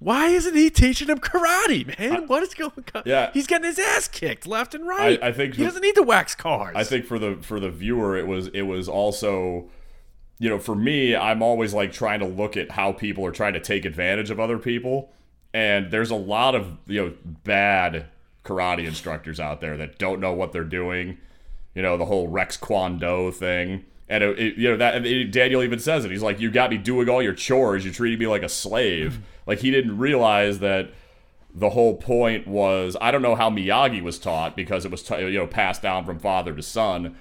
why isn't he teaching him karate, man? what is going on? Yeah. he's getting his ass kicked left and right. I- I think he the- doesn't need to wax cars. I think for the for the viewer, it was it was also, you know, for me, I'm always like trying to look at how people are trying to take advantage of other people, and there's a lot of you know bad karate instructors out there that don't know what they're doing. You know, the whole Rex Kwon Do thing. And it, it- you know that it- Daniel even says it. He's like, "You got me doing all your chores. You treated me like a slave." like he didn't realize that the whole point was I don't know how Miyagi was taught because it was t- you know passed down from father to son,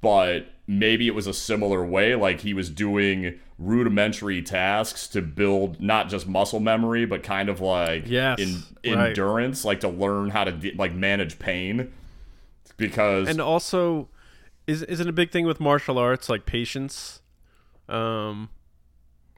but maybe it was a similar way like he was doing rudimentary tasks to build not just muscle memory but kind of like Yes, right. endurance like to learn how to de- like manage pain because and also, is isn't a big thing with martial arts like patience? Um,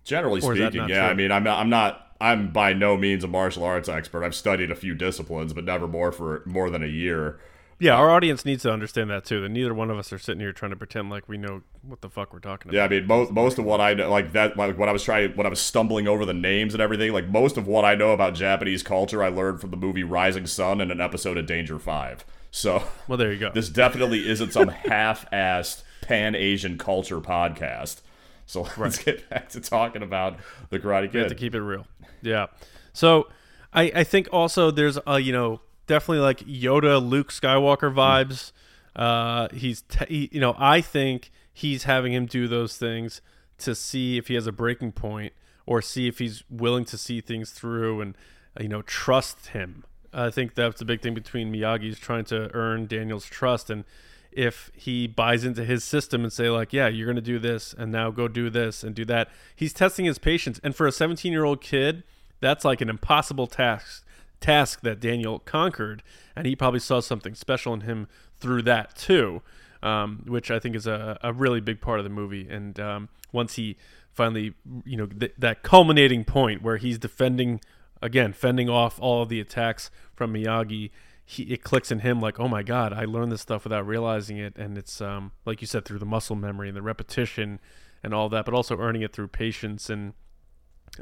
Generally speaking, yeah. true? I mean, I'm not, I'm not. I'm by no means a martial arts expert. I've studied a few disciplines, but never more for more than a year. Yeah, our audience needs to understand that too. That neither one of us are sitting here trying to pretend like we know what the fuck we're talking about. Yeah, I mean, most most of what I know, like that, like what I was trying, when I was stumbling over the names and everything, like most of what I know about Japanese culture, I learned from the movie Rising Sun and an episode of Danger Five. So Well, there you go. this definitely isn't some half-assed Pan Asian culture podcast. So let's get back to talking about the Karate Kid. We have to keep it real. Yeah. So I I think also there's a you know definitely like Yoda Luke Skywalker vibes. Uh he's te- he, you know I think he's having him do those things to see if he has a breaking point or see if he's willing to see things through and uh, you know trust him. I think that's the big thing between Miyagi's trying to earn Daniel's trust and if he buys into his system and say like yeah you're going to do this and now go do this and do that he's testing his patience and for a 17 year old kid that's like an impossible task task that daniel conquered and he probably saw something special in him through that too um, which i think is a, a really big part of the movie and um, once he finally you know th- that culminating point where he's defending again fending off all of the attacks from miyagi he, it clicks in him like, oh my god, I learned this stuff without realizing it, and it's um, like you said through the muscle memory and the repetition and all that, but also earning it through patience and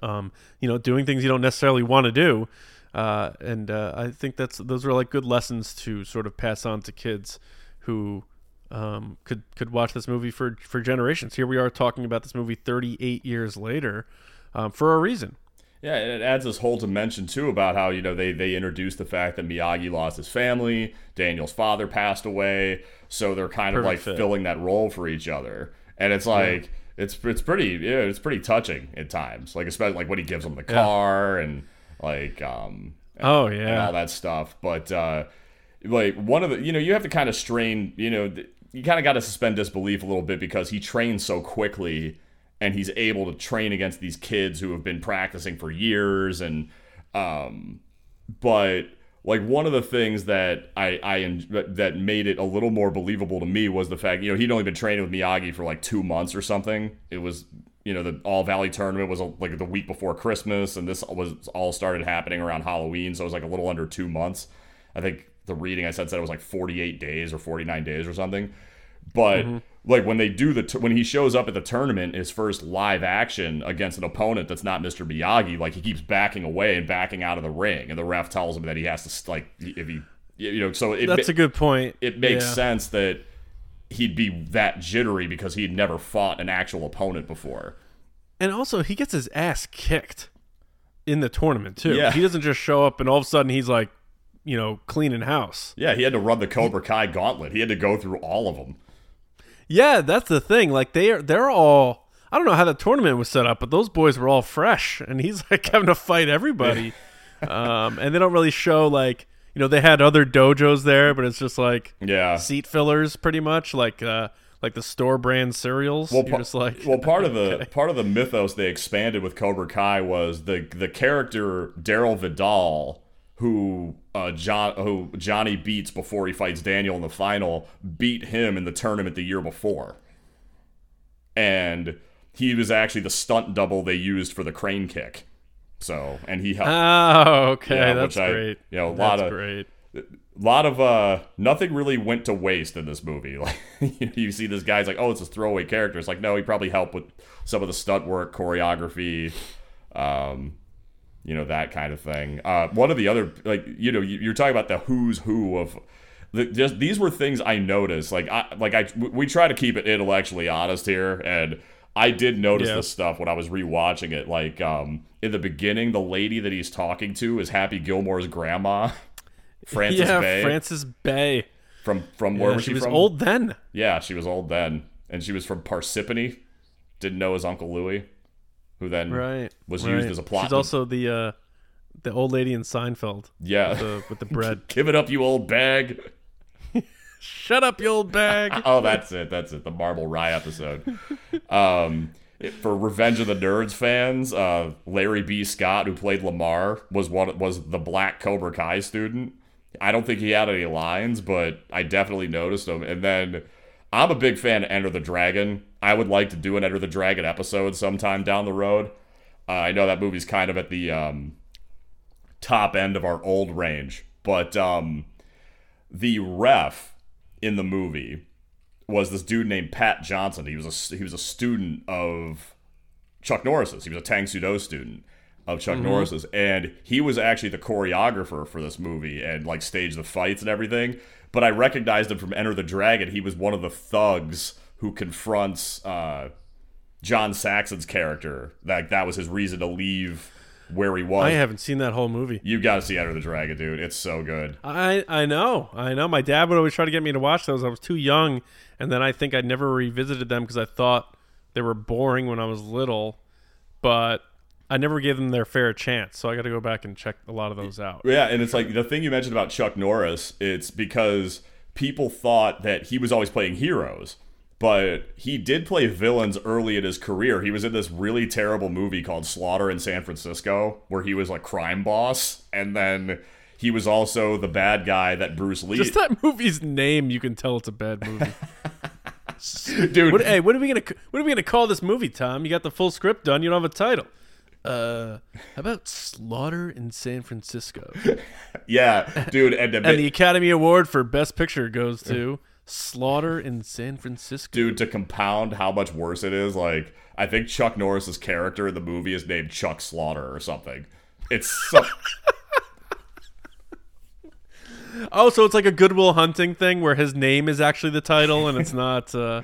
um, you know doing things you don't necessarily want to do. Uh, and uh, I think that's those are like good lessons to sort of pass on to kids who um, could could watch this movie for for generations. Here we are talking about this movie 38 years later um, for a reason. Yeah, and it adds this whole dimension too about how you know they they introduced the fact that Miyagi lost his family, Daniel's father passed away, so they're kind of like fit. filling that role for each other, and it's like it's it's pretty yeah, it's pretty touching at times, like especially like when he gives him the car and like um Oh and yeah, all that stuff. But uh, like one of the, you know, you have to kind of strain, you know, you kind of got to suspend disbelief a little bit because he trains so quickly and he's able to train against these kids who have been practicing for years and um but like one of the things that I I that made it a little more believable to me was the fact you know he'd only been training with Miyagi for like 2 months or something. It was you know the All Valley tournament was like the week before Christmas and this was all started happening around Halloween so it was like a little under 2 months. I think the reading I said said it was like 48 days or 49 days or something. But Mm-hmm. like when they do the t- when he shows up at the tournament, his first live action against an opponent that's not Mr. Miyagi, like he keeps backing away and backing out of the ring, and the ref tells him that he has to like if he you know so it that's a good point. it makes Yeah. sense that he'd be that jittery because he'd never fought an actual opponent before. And also, he gets his ass kicked in the tournament too. Yeah. He doesn't just show up and all of a sudden he's like, you know, cleaning house. Yeah, he had to run the Cobra Kai gauntlet. He had to go through all of them. Yeah, that's the thing. Like they are, they're all. I don't know how the tournament was set up, but those boys were all fresh, and he's like having to fight everybody. um, and they don't really show like you know they had other dojos there, but it's just like Yeah. seat fillers, pretty much. Like uh, like the store brand cereals. Well, like, well, part of the okay. part of the mythos they expanded with Cobra Kai was the the character Darryl Vidal, who uh, John who Johnny beats before he fights Daniel in the final, beat him in the tournament the year before, and he was actually the stunt double they used for the crane kick. So, and he helped. Oh, okay, Yeah, that's I- great. you know, a lot that's of- great. a lot of uh nothing really went to waste in this movie like you see this guy's like oh it's a throwaway character it's like no he probably helped with some of the stunt work choreography um you know that kind of thing uh one of the other like you know you- you're talking about the who's who of the, just these were things i noticed like i like i we try to keep it intellectually honest here and i did notice Yeah. this stuff when i was rewatching it like um in the beginning the lady that he's talking to is happy gilmore's grandma Frances yeah, Bay Frances Bay. from from where Yeah, was she she was from? old then. Yeah, she was old then, and she was from Parsippany. Didn't know his uncle Louis, who then Right. was right. used as a plot. She's also the uh, the old lady in Seinfeld. yeah. The, with the bread. Give it up, you old bag. Shut up, you old bag. Oh, that's it. That's it. The Marble Rye episode. Um, for Revenge of the Nerds fans, uh, Larry B. Scott, who played Lamar, was what was the Black Cobra Kai student. I don't think he had any lines, but I definitely noticed him. And then I'm a big fan of Enter the Dragon. I would like to do an Enter the Dragon episode sometime down the road. Uh, I know that movie's kind of at the um, top end of our old range, but um, the ref in the movie was this dude named Pat Johnson. He was a he was a student of Chuck Norris's. He was a Tang Soo Do student of Chuck Norris's, and he was actually the choreographer for this movie and like staged the fights and everything. But I recognized him from Enter the Dragon. He was one of the thugs who confronts uh, John Saxon's character. Like that was his reason to leave where he was. I haven't seen that whole movie. you got to see Enter the Dragon, dude. It's so good. I I know, I know. My dad would always try to get me to watch those. I was too young, and then I think I never revisited them because I thought they were boring when I was little. But I never gave them their fair chance, so I got to go back and check a lot of those out. Yeah, and it's like the thing you mentioned about Chuck Norris, it's because people thought that he was always playing heroes, but he did play villains early in his career. He was in this really terrible movie called Slaughter in San Francisco, where he was a crime boss, and then he was also the bad guy that Bruce Lee. Just that movie's name, you can tell it's a bad movie. Dude, what, hey, what are we gonna what are we gonna call this movie, Tom? You got the full script done. You don't have a title. Uh, how about Slaughter in San Francisco? yeah, dude, and, to, And the Academy Award for Best Picture goes to Slaughter in San Francisco. dude, to compound how much worse it is, like I think Chuck Norris's character in the movie is named Chuck Slaughter or something. It's so. Oh, so it's like a Goodwill Hunting thing where his name is actually the title and it's not uh,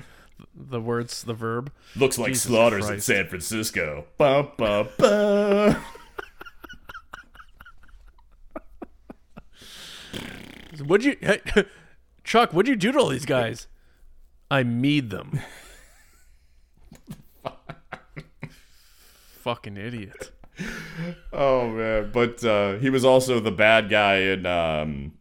the words, the verb. Looks like Jesus Slaughter's in San Francisco. Ba, ba, ba. What'd you, Chuck? What'd you do to all these guys? I mead them. Fucking idiot. Oh man, but uh, he was also the bad guy in um,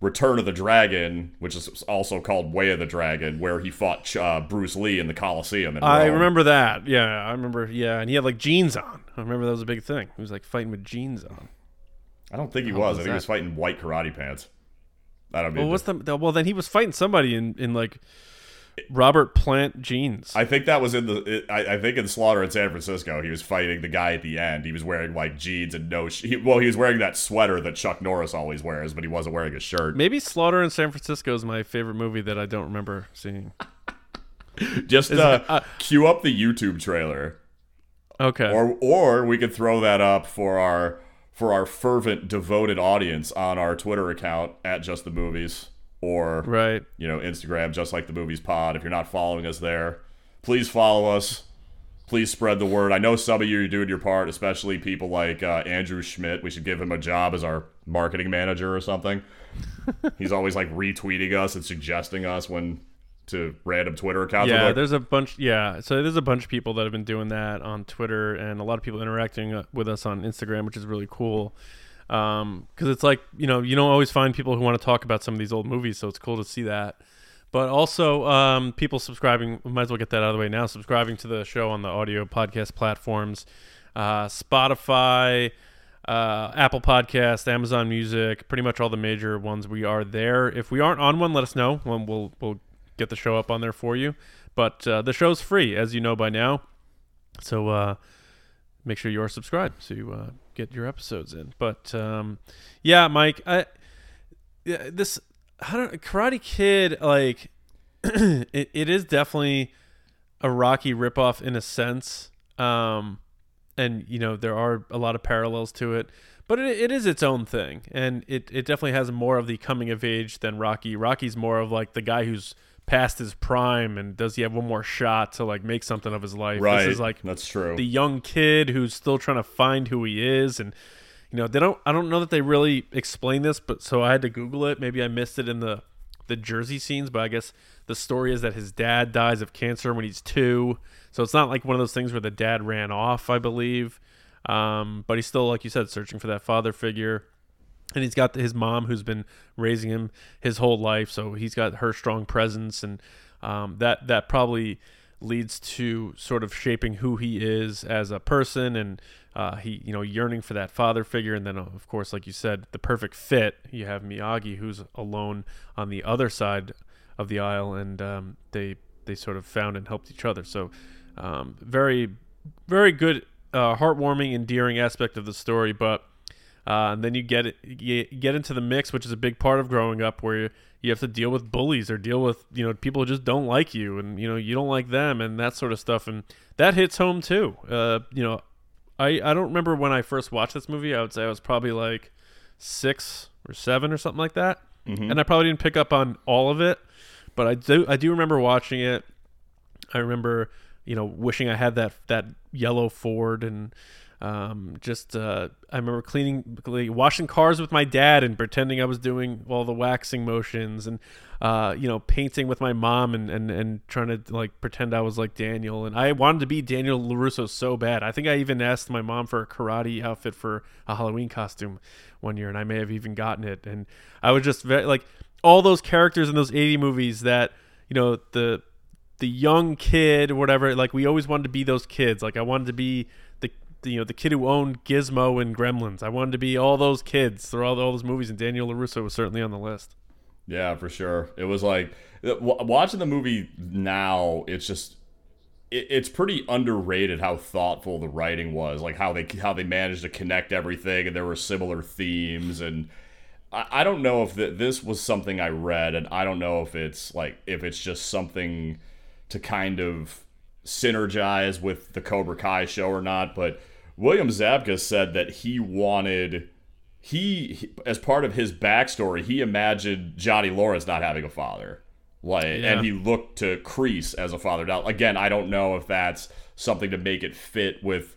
Return of the Dragon, which is also called Way of the Dragon, where he fought uh, Bruce Lee in the Coliseum. In I Rome. remember that. Yeah, I remember. Yeah, and he had like jeans on. I remember that was a big thing. He was like fighting with jeans on. I don't think he was. I was think he was fighting white karate pants. I don't Well, what's the? Well, then he was fighting somebody in in like Robert Plant jeans. I think that was in the. It, I, I think in Slaughter in San Francisco, he was fighting the guy at the end. He was wearing like jeans and no. Sh- he, well, he was wearing that sweater that Chuck Norris always wears, but he wasn't wearing a shirt. Maybe Slaughter in San Francisco is my favorite movie that I don't remember seeing. Just uh, uh, cue up the YouTube trailer. Okay. or or we could throw that up for our for our fervent devoted audience on our Twitter account at just the movies or right. you know Instagram just like the movies pod if you're not following us there. Please follow us. Please spread the word. I know some of you are doing your part especially people like uh, Andrew Schmidt. We should give him a job as our marketing manager or something. He's always like retweeting us and suggesting us when to random Twitter accounts Yeah, like, there's a bunch. Yeah, so there's a bunch of people that have been doing that on Twitter, and a lot of people interacting uh, with us on Instagram, which is really cool. Because it's like you know you don't always find people who want to talk about some of these old movies, so it's cool to see that. But also, um, people subscribing, we might as well get that out of the way now. Subscribing to the show on the audio podcast platforms, uh, Spotify, uh, Apple Podcast, Amazon Music, pretty much all the major ones. We are there. If we aren't on one, let us know. We'll we'll, we'll get the show up on there for you. But uh, the show's free, as you know by now. So uh, make sure you are subscribed so you uh, get your episodes in. But um, yeah, Mike, I yeah, this I don't Karate Kid like it, it is definitely a Rocky ripoff in a sense. Um, and you know there are a lot of parallels to it, but it, it is its own thing, and it it definitely has more of the coming of age than Rocky. Rocky's more of like the guy who's past his prime and does he have one more shot to like make something of his life? Right. this is like That's true. the young kid who's still trying to find who he is and you know they don't i don't know that they really explain this but so i had to google it. Maybe i missed it in the the jersey scenes but i guess the story is that his dad dies of cancer when he's two. So it's not like one of those things where the dad ran off i believe. Um, but he's still like you said searching for that father figure and he's got his mom who's been raising him his whole life so he's got her strong presence and um, that that probably leads to sort of shaping who he is as a person and uh, he you know yearning for that father figure and then uh, of course like you said the perfect fit. You have Miyagi who's alone on the other side of the aisle and um, they they sort of found and helped each other. So um, very very good uh, heartwarming endearing aspect of the story but uh, and then you get it, you get into the mix, which is a big part of growing up, where you, you have to deal with bullies or deal with you know people who just don't like you, and you know you don't like them, and that sort of stuff, and that hits home too. Uh, you know, I I don't remember when I first watched this movie. I would say I was probably like six or seven or something like that, and I probably didn't pick up on all of it, but I do I do remember watching it. I remember you know wishing I had that that yellow Ford and um, just uh, I remember cleaning, washing cars with my dad and pretending I was doing all the waxing motions and uh, you know painting with my mom and, and and trying to like pretend I was like Daniel and I wanted to be Daniel Larusso so bad. I think I even asked my mom for a karate outfit for a Halloween costume one year and I may have even gotten it. And I was just very like all those characters in those 80 movies that you know the the young kid or whatever like we always wanted to be those kids like i wanted to be you know the kid who owned gizmo and gremlins i wanted to be all those kids through all, all those movies and daniel larusso was certainly on the list Yeah, for sure. It was like watching the movie now. It's just it, it's pretty underrated how thoughtful the writing was. Like how they how they managed to connect everything, and there were similar themes. And I, I don't know if th- this was something I read, and I don't know if it's like if it's just something to kind of synergize with the Cobra Kai show or not. But William Zabka said that he wanted he, as part of his backstory, he imagined Johnny Lawrence not having a father, like, Yeah. and he looked to Kreese as a father. Now, again, I don't know if that's something to make it fit with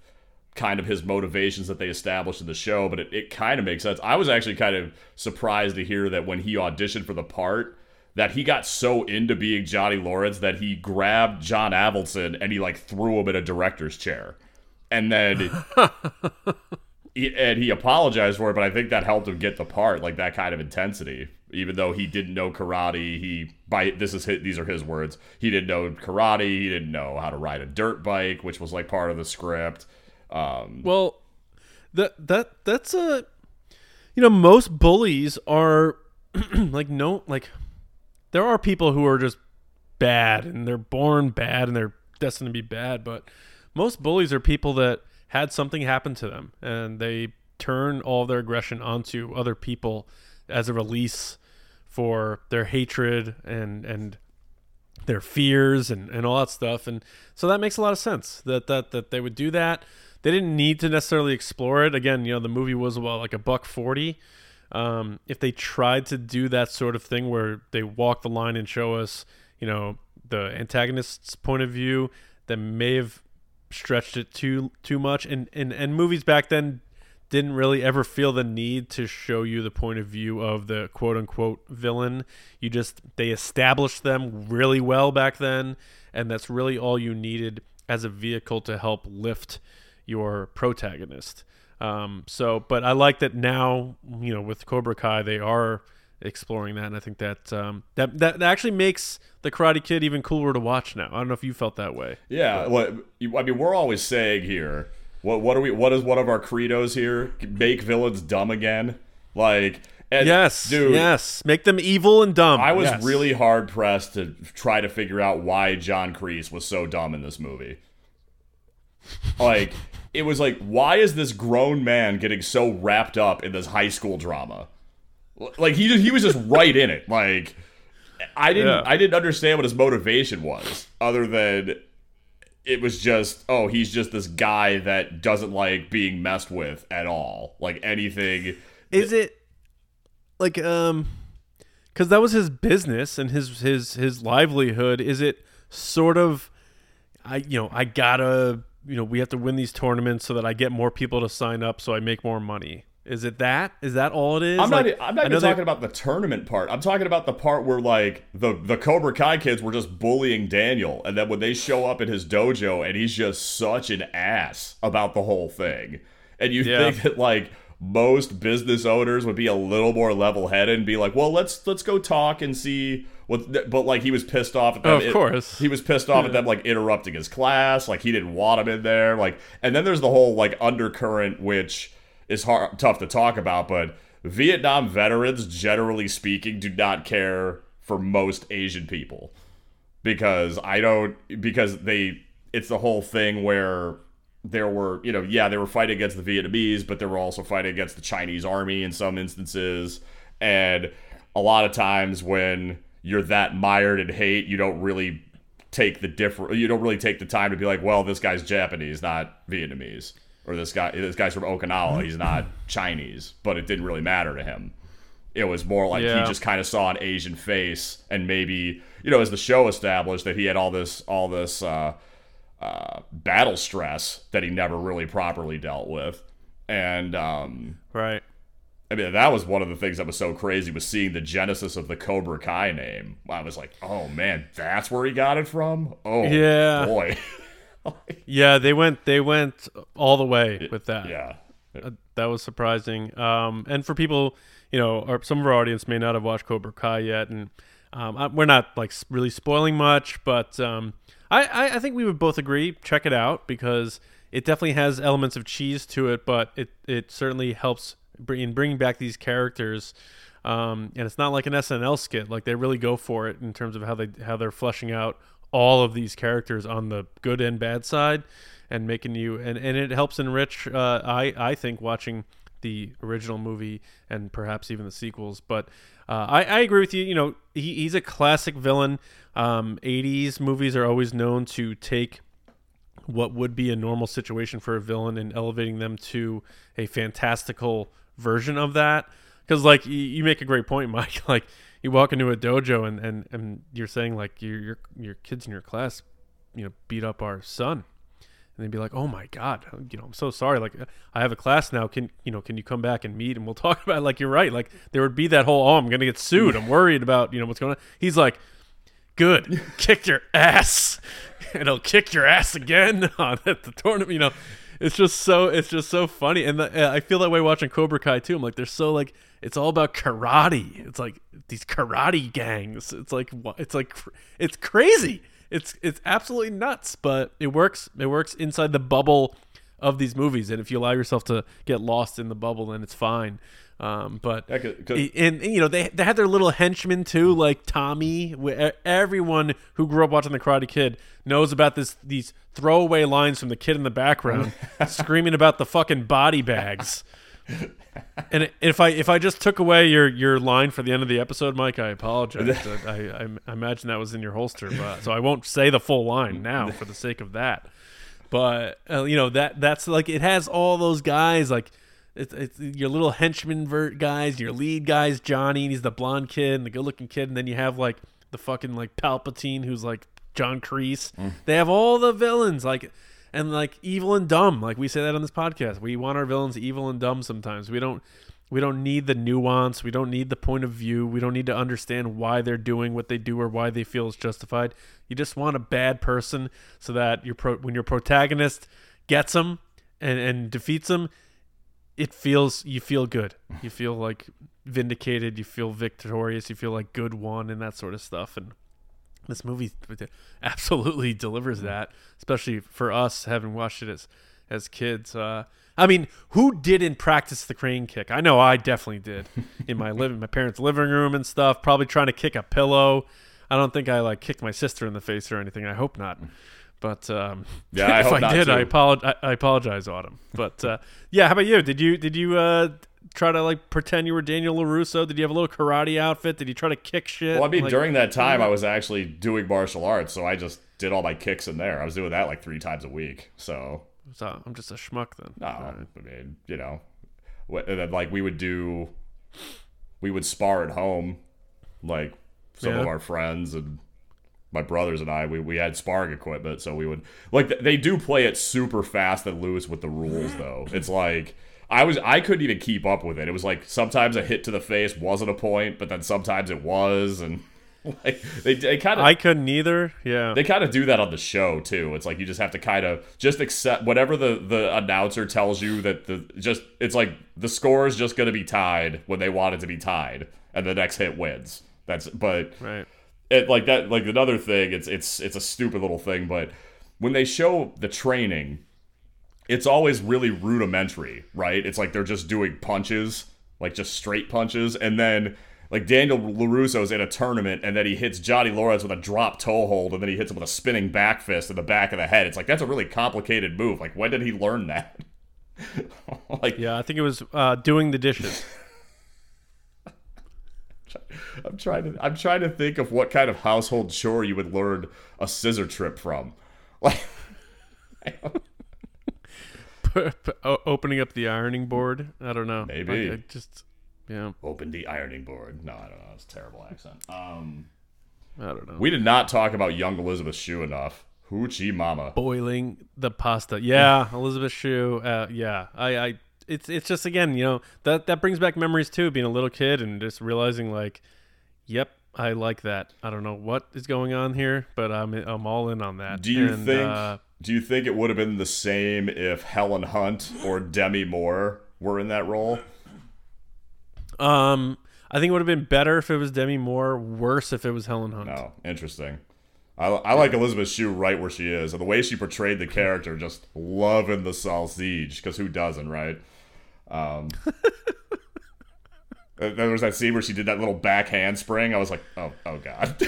kind of his motivations that they established in the show, but it, it kind of makes sense. I was actually kind of surprised to hear that when he auditioned for the part, that he got so into being Johnny Lawrence that he grabbed John Avildsen and he like threw him in a director's chair, and then he, and he apologized for it, but I think that helped him get the part, like that kind of intensity. Even though he didn't know karate, he by this is his, these are his words. He didn't know karate. He didn't know how to ride a dirt bike, which was like part of the script. Um, well that that that's a you know most bullies are like no like there are people who are just bad and they're born bad and they're destined to be bad but most bullies are people that had something happen to them and they turn all their aggression onto other people as a release for their hatred and and their fears and, and all that stuff. And so that makes a lot of sense that that that they would do that. They didn't need to necessarily explore it. Again you know the movie was well like a buck 40 um, if they tried to do that sort of thing where they walk the line and show us you know the antagonist's point of view that may have stretched it too too much and and, and movies back then didn't really ever feel the need to show you the point of view of the quote unquote villain. You just they established them really well back then, and that's really all you needed as a vehicle to help lift your protagonist. Um, so, but I like that now, you know, with Cobra Kai, they are exploring that, and I think that um, that that actually makes the Karate Kid even cooler to watch now. I don't know if you felt that way. Yeah, what you- I mean, we're always saying here. What what are we? What is one of our credos here? Make villains dumb again. Like, and, Yes, dude. yes, make them evil and dumb. I was Yes. really hard pressed to try to figure out why John Kreese was so dumb in this movie. Like, it was like, why is this grown man getting so wrapped up in this high school drama? Like he just, he was just right in it. Like I didn't Yeah. I didn't understand what his motivation was, other than it was just oh he's just this guy that doesn't like being messed with at all. Like anything. Is it like um cuz that was his business and his his his livelihood is it sort of I you know, I got to you know, we have to win these tournaments so that I get more people to sign up so I make more money. Is it that? Is that all it is? I'm not. Like, I'm not even talking about the tournament part. I'm talking about the part where like the the Cobra Kai kids were just bullying Daniel, and then when they show up at his dojo, and he's just such an ass about the whole thing, and you Yeah. think that like most business owners would be a little more level headed and be like, well, let's let's go talk and see what. But like he was pissed off at them. Of course. he was pissed off at them like interrupting his class. Like he didn't want him in there. Like, and then there's the whole like undercurrent which is hard tough to talk about, but Vietnam veterans, generally speaking, do not care for most Asian people. Because I don't because they it's the whole thing where there were you know yeah they were fighting against the Vietnamese but they were also fighting against the Chinese army in some instances. And a lot of times when you're that mired in hate you don't really take the different you don't really take the time to be like well this guy's Japanese not Vietnamese or this guy this guy's from Okinawa he's not Chinese but it didn't really matter to him it was more like Yeah. he just kind of saw an Asian face, and maybe you know, as the show established, that he had all this all this uh, uh, battle stress that he never really properly dealt with, and um, Right. I mean that was one of the things that was so crazy was seeing the genesis of the Cobra Kai name. I was like, oh man, that's where he got it from. Oh Yeah. boy, Yeah, they went they went all the way with that. yeah. Uh, that was surprising. Um, and for people, you know, or some of our audience may not have watched Cobra Kai yet, and um, I, we're not like really spoiling much, but um, I, I, I think we would both agree check it out because it definitely has elements of cheese to it, but it it certainly helps bring, in bringing back these characters. Um, and it's not like an SNL skit; like they really go for it in terms of how they how they're fleshing out all of these characters on the good and bad side and making you and, and it helps enrich uh, I I think watching the original movie and perhaps even the sequels. But uh, I I agree with you. You know he, he's a classic villain. Um, 80s movies are always known to take what would be a normal situation for a villain and elevating them to a fantastical version of that. Because like you, you make a great point, Mike. Like you walk into a dojo and and, and you're saying like your your your kids in your class, you know, beat up our son and they'd be like, "Oh my god, you know, I'm so sorry. Like, I have a class now. Can you know? Can you come back and meet and we'll talk about?" It? Like, you're right. Like, there would be that whole, "Oh, I'm gonna get sued. I'm worried about you know what's going on." He's like, "Good, kick your ass, and I'll kick your ass again on at the tournament." You know, it's just so it's just so funny, and the, I feel that way watching Cobra Kai too. I'm like, they're so like. It's all about karate. It's like these karate gangs. It's like it's like it's crazy it's it's absolutely nuts but it works it works inside the bubble of these movies and if you allow yourself to get lost in the bubble then it's fine um, but 'cause- and, and, you know they they had their little henchmen too like Tommy everyone who grew up watching the Karate Kid knows about this these throwaway lines from the kid in the background screaming about the fucking body bags and if I if I just took away your your line for the end of the episode, Mike, I apologize. I, I, I imagine that was in your holster, but so I won't say the full line now for the sake of that. But uh, you know that that's like it has all those guys like it's, it's your little henchman vert guys, your lead guys, Johnny, and he's the blonde kid and the good looking kid, and then you have like the fucking like Palpatine who's like John Kreese. They have all the villains like and like evil and dumb. Like we say that on this podcast. We want our villains evil and dumb sometimes. We don't we don't need the nuance. We don't need the point of view. We don't need to understand why they're doing what they do or why they feel is justified. You just want a bad person so that your pro- when your protagonist gets them and, and defeats them, it feels you feel good. You feel like vindicated, you feel victorious, you feel like good won, and that sort of stuff. And this movie absolutely delivers that, especially for us having watched it as as kids. Uh, I mean, who didn't practice the crane kick? I know I definitely did in my living, my parents' living room and stuff. Probably trying to kick a pillow. I don't think I like kicked my sister in the face or anything. I hope not. But um, Yeah, I if hope I did, I, apolog- I apologize, Autumn. But uh, yeah, how about you? Did you did you uh, try to like pretend you were Daniel Larusso? Did you have a little karate outfit? Did you try to kick shit? Well, I mean, Like, during that time, I was actually doing martial arts, so I just did all my kicks in there. I was doing that like three times a week. So, so I'm just a schmuck then. no, right. I mean, you know, wh- and then like we would do, we would spar at home, like some of our friends and my brothers and I. We we had sparring equipment, so we would like they do play it super fast and loose with the rules though. It's like. I was I couldn't even keep up with it. It was like sometimes a hit to the face wasn't a point, but then sometimes it was, and like they, they kind of I couldn't either. Yeah. they kind of do that on the show too. It's like you just have to kind of just accept whatever the the announcer tells you that the just it's like the score is just going to be tied when they want it to be tied, and the next hit wins. That's but right. it like that like another thing. It's it's it's a stupid little thing, but when they show the training, it's always really rudimentary, right? It's like they're just doing punches, like just straight punches, and then like Daniel Larusso's in a tournament, and then he hits Johnny Lawrence with a drop toe hold, and then he hits him with a spinning back fist in the back of the head. It's like that's a really complicated move. Like when did he learn that? like Yeah, I think it was uh, doing the dishes. I'm trying to I'm trying to think of what kind of household chore you would learn a scissor trip from. Like opening up the ironing board. I don't know. Maybe. I, I just yeah. open the ironing board. No, I don't know. It's a terrible accent. Um. I don't know. We did not talk about young Elizabeth Shue enough. Hoochie mama. boiling the pasta. Yeah, Elizabeth Shue. Uh, yeah, I, I, it's, it's just again, you know, that that brings back memories too, being a little kid and just realizing like, yep, I like that. I don't know what is going on here, but I'm, I'm all in on that. Do you And, think? Uh, do you think it would have been the same if Helen Hunt or Demi Moore were in that role? Um, I think it would have been better if it was Demi Moore. Worse if it was Helen Hunt. No, interesting. I, I like Elizabeth Shue right where she is, and the way she portrayed the character, just loving the sausage, because who doesn't, right? Um, there there was that scene where she did that little back handspring. I was like, oh, oh god.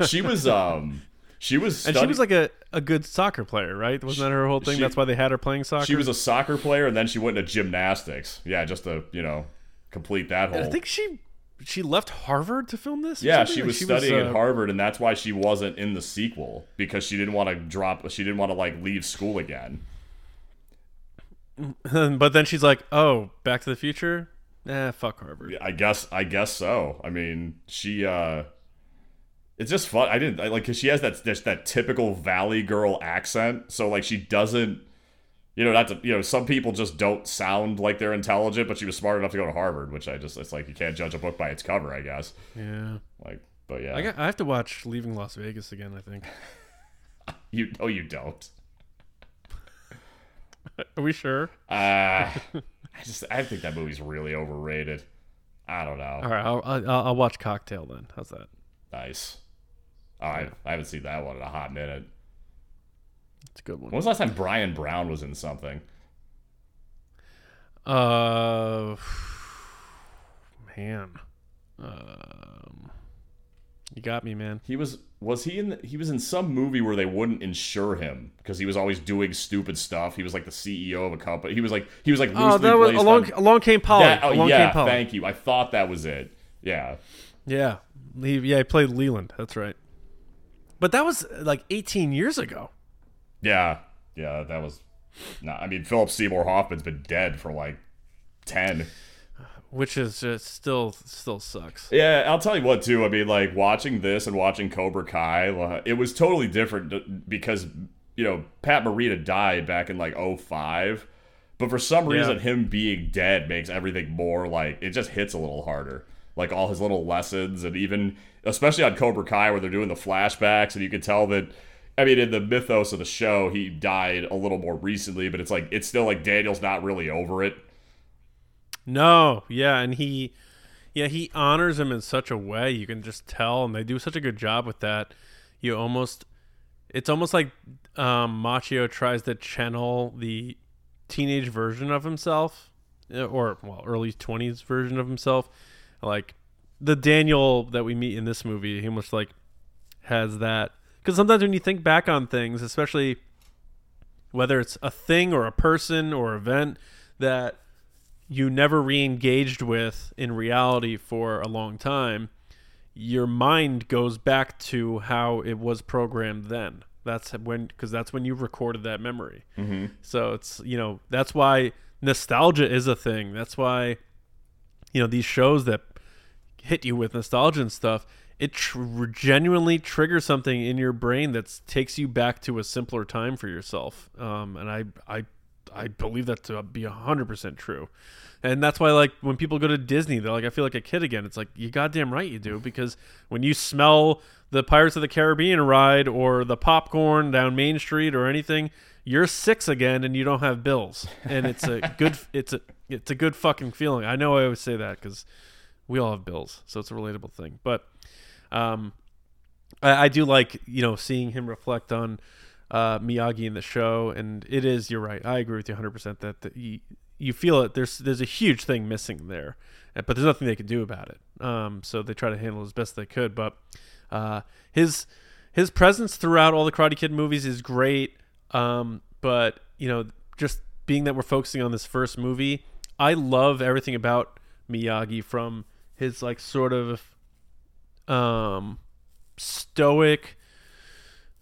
she was, um, she was, And she was like a, a good soccer player, right? Wasn't that her whole thing? she- That's why they had her playing soccer. she was a soccer player, and then she went into gymnastics. Yeah, just to you know complete that whole. I think she she left Harvard to film this. Yeah, something? she Like, was studying uh, at Harvard, and that's why she wasn't in the sequel because she didn't want to drop. She didn't want to like leave school again. but then she's like, "Oh, Back to the Future? Eh, fuck Harvard." I guess. I guess so. I mean, she. uh It's just fun. I didn't I, like because she has that just that typical Valley girl accent. So like she doesn't. You know, not to, you know, some people just don't sound like they're intelligent, but she was smart enough to go to Harvard, which I just, it's like you can't judge a book by its cover, I guess. Yeah. Like, but yeah, I got, I have to watch Leaving Las Vegas again. I think. you, oh, you don't. Are we sure? Uh, I just I think that movie's really overrated. I don't know. All right, I'll, I'll, I'll watch Cocktail then. How's that? Nice. All right, I haven't seen that one in a hot minute. It's a good one. When was the last time Bryan Brown was in something? Uh, man, um, you got me, man. He was was he in the, he was in some movie where they wouldn't insure him because he was always doing stupid stuff. He was like the CEO of a company. He was like he was like Oh, loosely that was placed along. on- Along came Polly. Yeah, oh, along yeah, thank you. I thought that was it. Yeah. Yeah, he, yeah, he played Leland. That's right. But that was like 18 years ago. Yeah. Yeah, that was Nah, I mean Philip Seymour Hoffman's been dead for like 10. which is just still still sucks. Yeah, I'll tell you what too. I mean, like watching this and watching Cobra Kai, it was totally different because you know Pat Morita died back in like 05. but for some Yeah. reason him being dead makes everything more like it just hits a little harder. Like all his little lessons and even especially on Cobra Kai where they're doing the flashbacks and you can tell that. I mean, in the mythos of the show, he died a little more recently, but it's like it's still like Daniel's not really over it. No, yeah, and he, yeah, he honors him in such a way you can just tell, and they do such a good job with that. You almost, it's almost like um, Macchio tries to channel the teenage version of himself, uh, or well, early twenties version of himself, like the Daniel that we meet in this movie. He almost like has that because sometimes when you think back on things, especially whether it's a thing or a person or event that you never re-engaged with in reality for a long time your mind goes back to how it was programmed then that's when because that's when you recorded that memory Mm-hmm. so it's you know that's why nostalgia is a thing that's why you know these shows that hit you with nostalgia and stuff it tr- genuinely triggers something in your brain that takes you back to a simpler time for yourself. Um, and i i i believe that to be 100% true. And that's why like when people go to disney they're like i feel like a kid again. It's like you goddamn right you do because when you smell the pirates of the caribbean ride or the popcorn down main street or anything you're six again and you don't have bills. And it's a good it's a it's a good fucking feeling. I know i always say that because we all have bills so it's a relatable thing but um I, I do like you know seeing him reflect on uh, Miyagi in the show, and it is. You're right. I agree with you 100 percent that the, you, you feel it. There's there's a huge thing missing there, uh, but there's nothing they can do about it. Um, so they try to handle it as best they could. But uh, his his presence throughout all the Karate Kid movies is great. Um, but you know, just being that we're focusing on this first movie, I love everything about Miyagi from his like sort of um stoic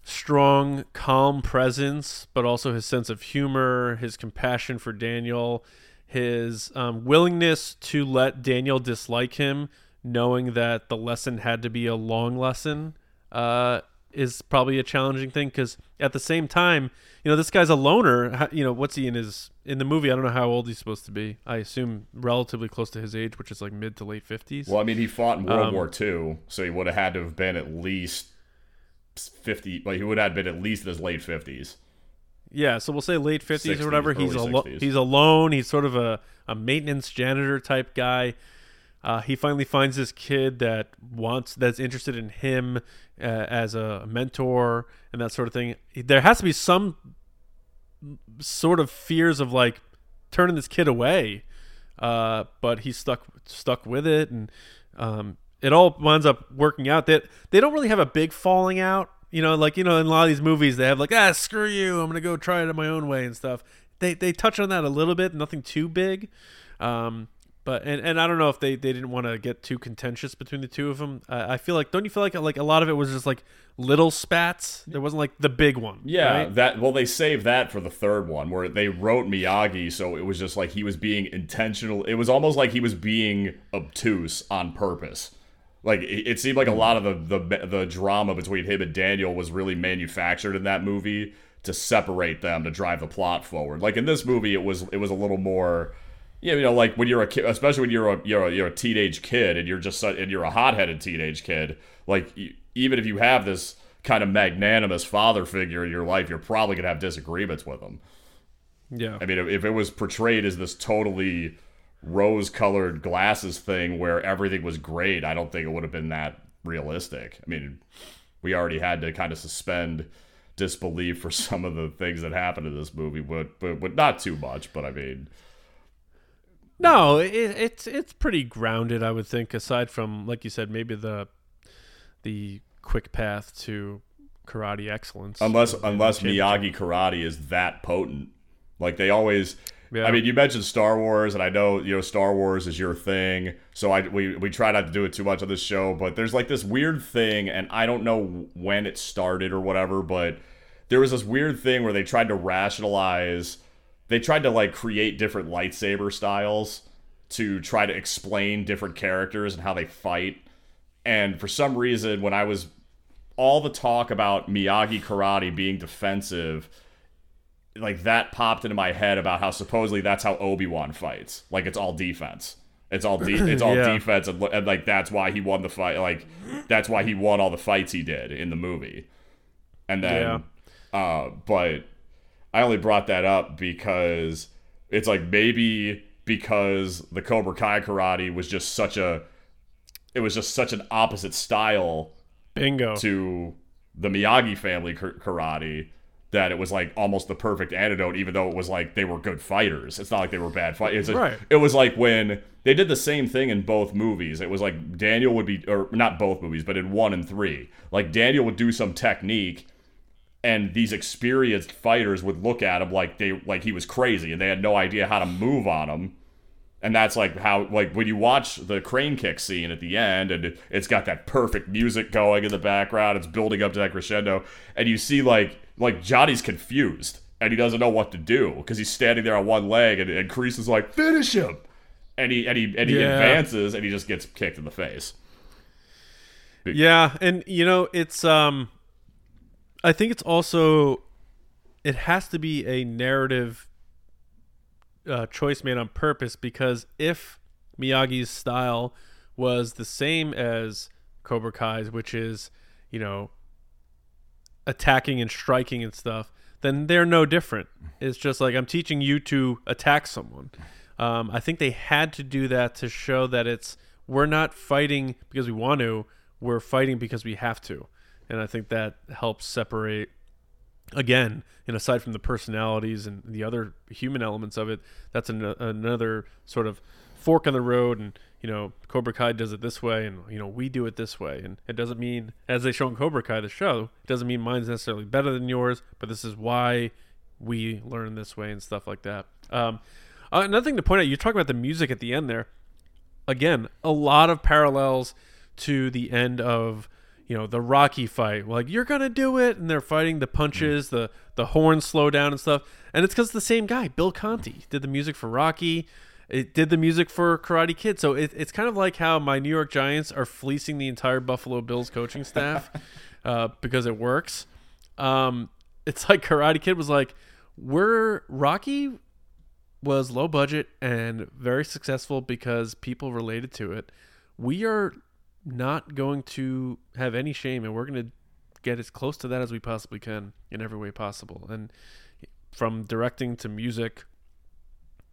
strong calm presence but also his sense of humor his compassion for daniel his um, willingness to let daniel dislike him knowing that the lesson had to be a long lesson uh, is probably a challenging thing because at the same time you know this guy's a loner How- you know what's he in his in the movie i don't know how old he's supposed to be i assume relatively close to his age which is like mid to late 50s Well, I mean, he fought in World Um, War II, so he would have had to have been at least fifty. Like he would have been at least in his late fifties. Yeah, so we'll say late 50s or whatever. He's 60s. he's alone. He's sort of a, a maintenance janitor type guy. Uh, he finally finds this kid that wants that's interested in him uh, as a mentor and that sort of thing. There has to be some sort of fears of like turning this kid away, uh, but he's stuck stuck with it, and um, it all winds up working out. That they don't really have a big falling out. You know, like you know, in a lot of these movies, they have like, ah, screw you, I'm gonna go try it my own way and stuff. They they touch on that a little bit, nothing too big. Um, but and, and I don't know if they, they didn't want to get too contentious between the two of them. Uh, I feel like don't you feel like like a lot of it was just like little spats? There wasn't like the big one. Yeah, right? that well, they saved that for the third one where they wrote Miyagi, so it was just like he was being intentional. It was almost like he was being obtuse on purpose. Like it, it seemed like a lot of the, the the drama between him and Daniel was really manufactured in that movie to separate them to drive the plot forward. Like in this movie, it was it was a little more. Yeah, you know, like when you're a kid, especially when you're a you're a, you're a teenage kid and you're just and you're a hot-headed teenage kid. Like y- even if you have this kind of magnanimous father figure in your life, you're probably gonna have disagreements with him. yeah. I mean, if, if it was portrayed as this totally rose-colored glasses thing where everything was great, I don't think it would have been that realistic. I mean, we already had to kind of suspend disbelief for some of the things that happened in this movie, but but, but not too much. But I mean. No, it, it's it's pretty grounded, I would think. Aside from, like you said, maybe the the quick path to karate excellence. unless unless Miyagi karate is that potent. Like they always Yeah. I mean, you mentioned Star Wars, and I know you know Star Wars is your thing, so I we we try not to do it too much on this show. But there's like this weird thing, and I don't know when it started or whatever, but there was this weird thing where they tried to rationalize, they tried to like create different lightsaber styles to try to explain different characters and how they fight. And for some reason, when I was all the talk about Miyagi karate being defensive, like that popped into my head about how supposedly that's how Obi Wan fights. Like it's all defense. It's all de- it's all Yeah. defense, and, and like that's why he won the fight. Like that's why he won all the fights he did in the movie. And then, uh, but I only brought that up because it's like maybe because the Cobra Kai karate was just such a it was just such an opposite style Bingo. to the Miyagi family karate that it was like almost the perfect antidote even though it was like they were good fighters it's not like they were bad fighters Right. it was like when they did the same thing in both movies it was like Daniel would be or not both movies but in 1 and 3 like Daniel would do some technique and these experienced fighters would look at him like they like he was crazy and they had no idea how to move on him. And that's like how like when you watch the crane kick scene at the end and it, it's got that perfect music going in the background it's building up to that crescendo and you see like like johnny's confused and he doesn't know what to do because he's standing there on one leg and, and Kreese is like finish him! And he and he and he Yeah. advances and he just gets kicked in the face. Yeah, and you know, it's um I think it's also it has to be a narrative uh, choice made on purpose because if Miyagi's style was the same as Cobra Kai's, which is, you know, attacking and striking and stuff, then they're no different. It's just like I'm teaching you to attack someone. Um, I think they had to do that to show that it's we're not fighting because we want to, we're fighting because we have to, and I think that helps separate. Again, and aside from the personalities and the other human elements of it, that's an, another sort of fork in the road. And you know, Cobra Kai does it this way, and you know, we do it this way. And it doesn't mean, as they show in Cobra Kai, the show, it doesn't mean mine's necessarily better than yours, but this is why we learn this way and stuff like that. Um, uh, another thing to point out, you talk about the music at the end there. Again, a lot of parallels to the end of you know the Rocky fight. Like you're gonna do it, and they're fighting the punches, the the horns slow down and stuff. And it's because the same guy, Bill Conti, did the music for Rocky. It did the music for Karate Kid. So it, it's kind of like how my New York Giants are fleecing the entire Buffalo Bills coaching staff uh, because it works. Um, it's like Karate Kid was like, we're Rocky was low budget and very successful because people related to it. We are not going to have any shame and we're going to get as close to that as we possibly can in every way possible. And from directing to music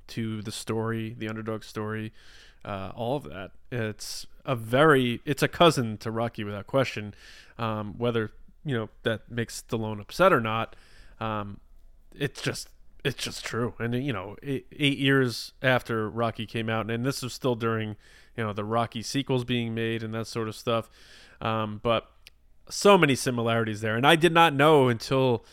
to the story, the underdog story, uh, all of that. It's a very, it's a cousin to Rocky without question. Um, whether you know that makes Stallone upset or not, um, it's just, it's just true. And you know, eight, eight years after Rocky came out, and this was still during, you know, the Rocky sequels being made and that sort of stuff. Um, but so many similarities there, and I did not know until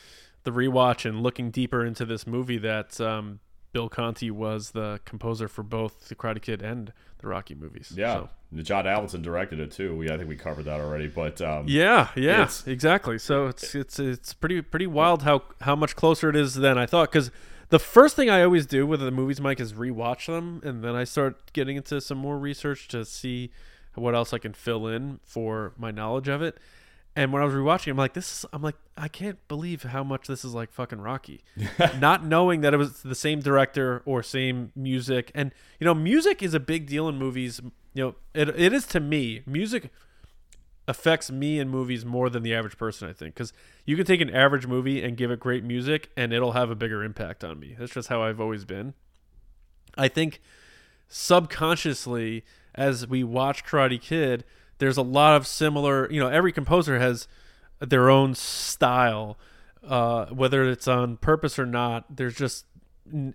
the rewatch and looking deeper into this movie that um, Bill Conti was the composer for both the Karate Kid and the Rocky movies. yeah So- john Avildsen directed it too we, i think we covered that already but um Yeah, yeah, exactly. So it's it's it's pretty pretty wild how how much closer it is than I thought. Because the first thing I always do with the movies, Mike, is rewatch them, and then I start getting into some more research to see what else I can fill in for my knowledge of it. And when I was rewatching, I'm like, this is, I'm like, I can't believe how much this is like fucking Rocky. Not knowing that it was the same director or same music. And, you know, music is a big deal in movies. You know, it, it is to me. Music affects me in movies more than the average person, I think. Because you can take an average movie and give it great music and it'll have a bigger impact on me. That's just how I've always been. I think subconsciously, as we watch Karate Kid, there's a lot of similar, you know, every composer has their own style, uh, whether it's on purpose or not. There's just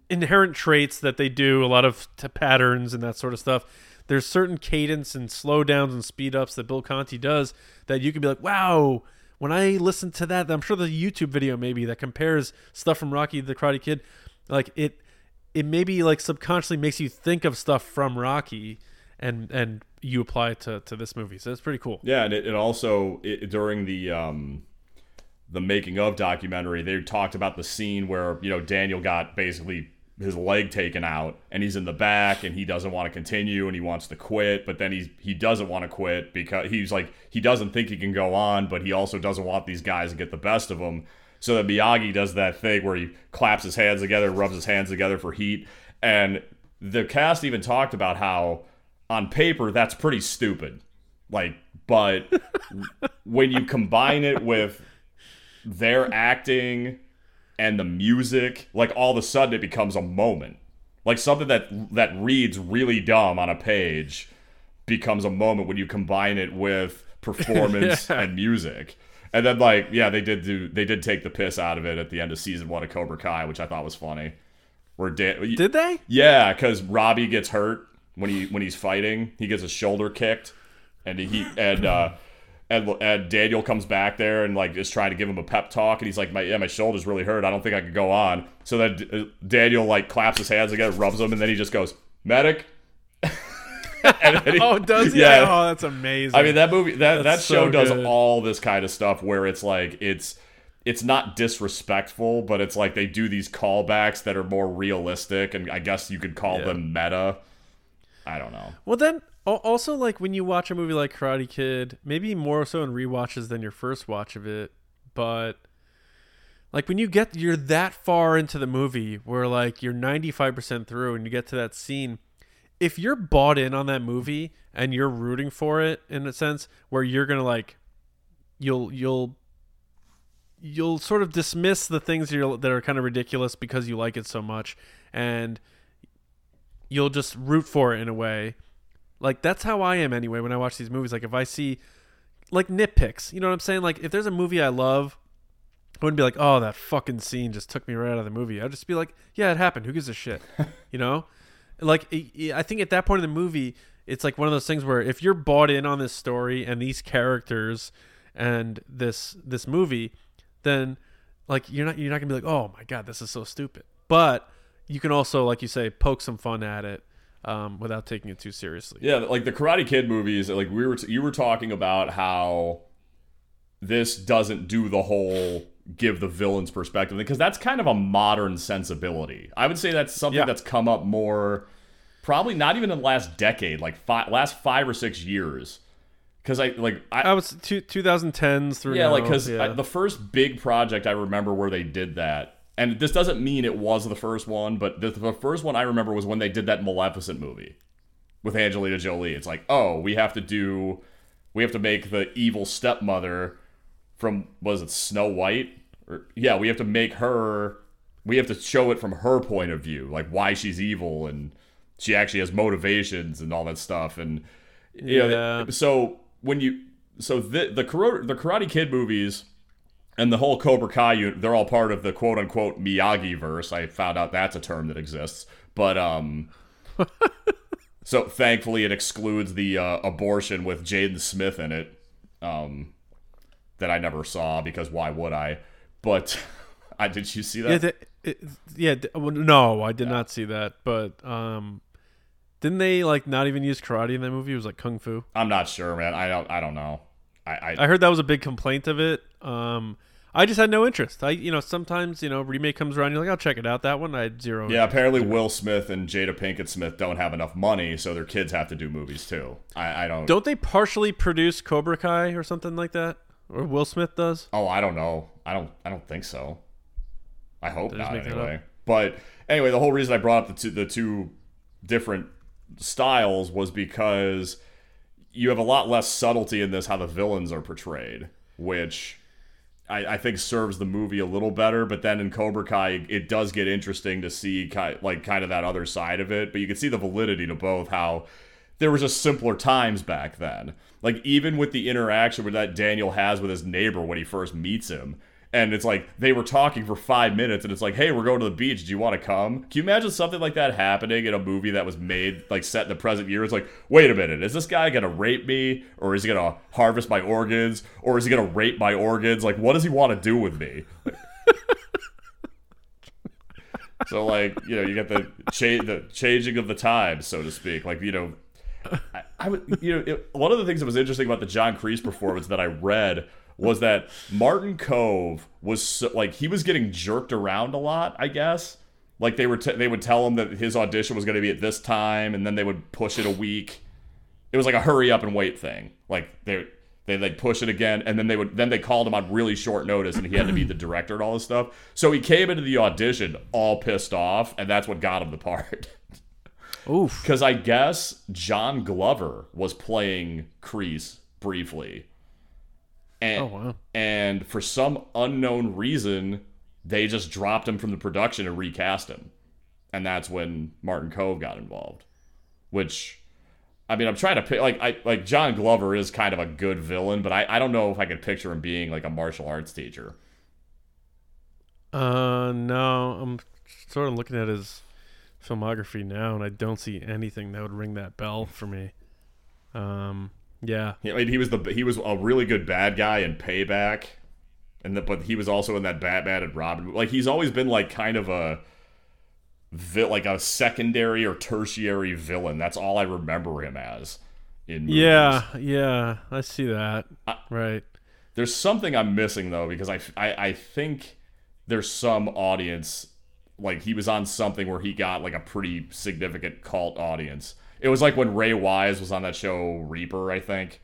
inherent traits that they do, a lot of t- patterns and that sort of stuff. There's certain cadence and slowdowns and speed ups that Bill Conti does that you can be like, wow, when I listen to that, I'm sure the YouTube video maybe that compares stuff from Rocky to the Karate Kid, like it, it maybe like subconsciously makes you think of stuff from Rocky, and and you apply it to to this movie. So it's pretty cool. Yeah, and it, it also it, during the um, the making of documentary, they talked about the scene where you know Daniel got basically his leg taken out, and he's in the back, and he doesn't want to continue, and he wants to quit, but then he he doesn't want to quit because he's like he doesn't think he can go on, but he also doesn't want these guys to get the best of him. So that Miyagi does that thing where he claps his hands together, rubs his hands together for heat, and the cast even talked about how on paper that's pretty stupid like but when you combine it with their acting and the music like all of a sudden it becomes a moment Like something that that reads really dumb on a page becomes a moment when you combine it with performance Yeah. and music. And then like yeah, they did do they did take the piss out of it at the end of season 1 of Cobra Kai, which I thought was funny. Where Dan, Did they? yeah, because Robbie gets hurt when he when he's fighting. He gets his shoulder kicked, and he and uh, and and Daniel comes back there and like is trying to give him a pep talk, and he's like, "My yeah, my shoulder's really hurt. I don't think I could go on." So then uh, Daniel like claps his hands together, rubs them, and then he just goes, "Medic." he- Oh, does he? Yeah. Oh, that's amazing. I mean that movie that that show so does all this kind of stuff where it's like it's it's not disrespectful, but it's like they do these callbacks that are more realistic, and I guess you could call Yeah. them meta. I don't know. Well, then also like when you watch a movie like Karate Kid, maybe more so in rewatches than your first watch of it, but like when you get you're that far into the movie where like you're 95% through and you get to that scene, if you're bought in on that movie and you're rooting for it in a sense where you're going to like you'll you'll you'll sort of dismiss the things that are kind of ridiculous because you like it so much and you'll just root for it in a way. Like that's how I am anyway when I watch these movies. Like if I see like nitpicks, you know what I'm saying? Like if there's a movie I love, I wouldn't be like, "Oh, that fucking scene just took me right out of the movie." I'd just be like, "Yeah, it happened. Who gives a shit?" you know? Like i- think at that point in the movie, it's like one of those things where if you're bought in on this story and these characters and this this movie, then like you're not you're not gonna be like, "Oh my god, this is so stupid." But you can also, like you say, poke some fun at it um, without taking it too seriously. Yeah, like the Karate Kid movies. Like we were, you were talking about how this doesn't do the whole give the villain's perspective because that's kind of a modern sensibility. I would say that's something Yeah. that's come up more, probably not even in the last decade, like five, last five or six years. Because I like I, I was two, 2010s through yeah, now, like because yeah. the first big project I remember where they did that, and this doesn't mean it was the first one, but the, the first one I remember was when they did that Maleficent movie with Angelina Jolie. It's like, oh, we have to do, we have to make the evil stepmother from was it Snow White? Or yeah, we have to make her, we have to show it from her point of view, like why she's evil and she actually has motivations and all that stuff, and you know, Yeah. so when you so the the Karo- the Karate Kid movies and the whole Cobra Kai unit, they're all part of the quote unquote Miyagi verse. I found out that's a term that exists, but um, so thankfully it excludes the uh, abortion with Jaden Smith in it, um, that I never saw because why would I? But I did you see that? yeah, the, it, yeah. well, no, I did not see that. But um, didn't they like not even use karate in that movie? It was like kung fu. I'm not sure, man. I don't. I don't know. I, I I heard that was a big complaint of it. Um, I just had no interest. I, you know, sometimes you know, remake comes around, you're like, I'll check it out. That one, I had zero. Yeah, apparently Will Smith and Jada Pinkett Smith don't have enough money, so their kids have to do movies too. I, I don't. Don't they partially produce Cobra Kai or something like that? Or Will Smith does? Oh, I don't know. I don't. I don't think so. I hope not. Anyway, but anyway, the whole reason I brought up the two, the two different styles was because you have a lot less subtlety in this how the villains are portrayed, which I, I think serves the movie a little better. But then in Cobra Kai, it does get interesting to see ki like kind of that other side of it. But you can see the validity to both how there was just simpler times back then. Like even with the interaction with that Daniel has with his neighbor when he first meets him. And it's like they were talking for five minutes, and it's like, "Hey, we're going to the beach. Do you want to come?" Can you imagine something like that happening in a movie that was made like set in the present year? It's like, wait a minute, is this guy gonna rape me, or is he gonna harvest my organs, or is he gonna rape my organs? Like, what does he want to do with me? so, like, you know, you get the cha- the changing of the times, so to speak. Like, you know, I, I would, you know, it, one of the things that was interesting about the John Kreese performance that I read was that Martin Kove was so, like he was getting jerked around a lot. I guess like they were t- they would tell him that his audition was going to be at this time, and then they would push it a week. It was like a hurry up and wait thing. Like they they like push it again, and then they would then they called him on really short notice, and he had to be the director and all this stuff. So he came into the audition all pissed off, and that's what got him the part. Oof. Because I guess John Glover was playing Kreese briefly. And, Oh, wow. and for some unknown reason, they just dropped him from the production and recast him. and that's when Martin Kove got involved. Which, I mean, I'm trying to pick like I like John Glover is kind of a good villain, but I I don't know if I could picture him being like a martial arts teacher. Uh, no, I'm sort of looking at his filmography now, and I don't see anything that would ring that bell for me. Um, yeah, I mean, he was the he was a really good bad guy in Payback, and the, but he was also in that Batman and Robin. Like he's always been like kind of a like a secondary or tertiary villain. That's all I remember him as. In movies. yeah, yeah. I see that. I- right. There's something I'm missing though because I, I I think there's some audience like he was on something where he got like a pretty significant cult audience. It was like when Ray Wise was on that show Reaper, I think.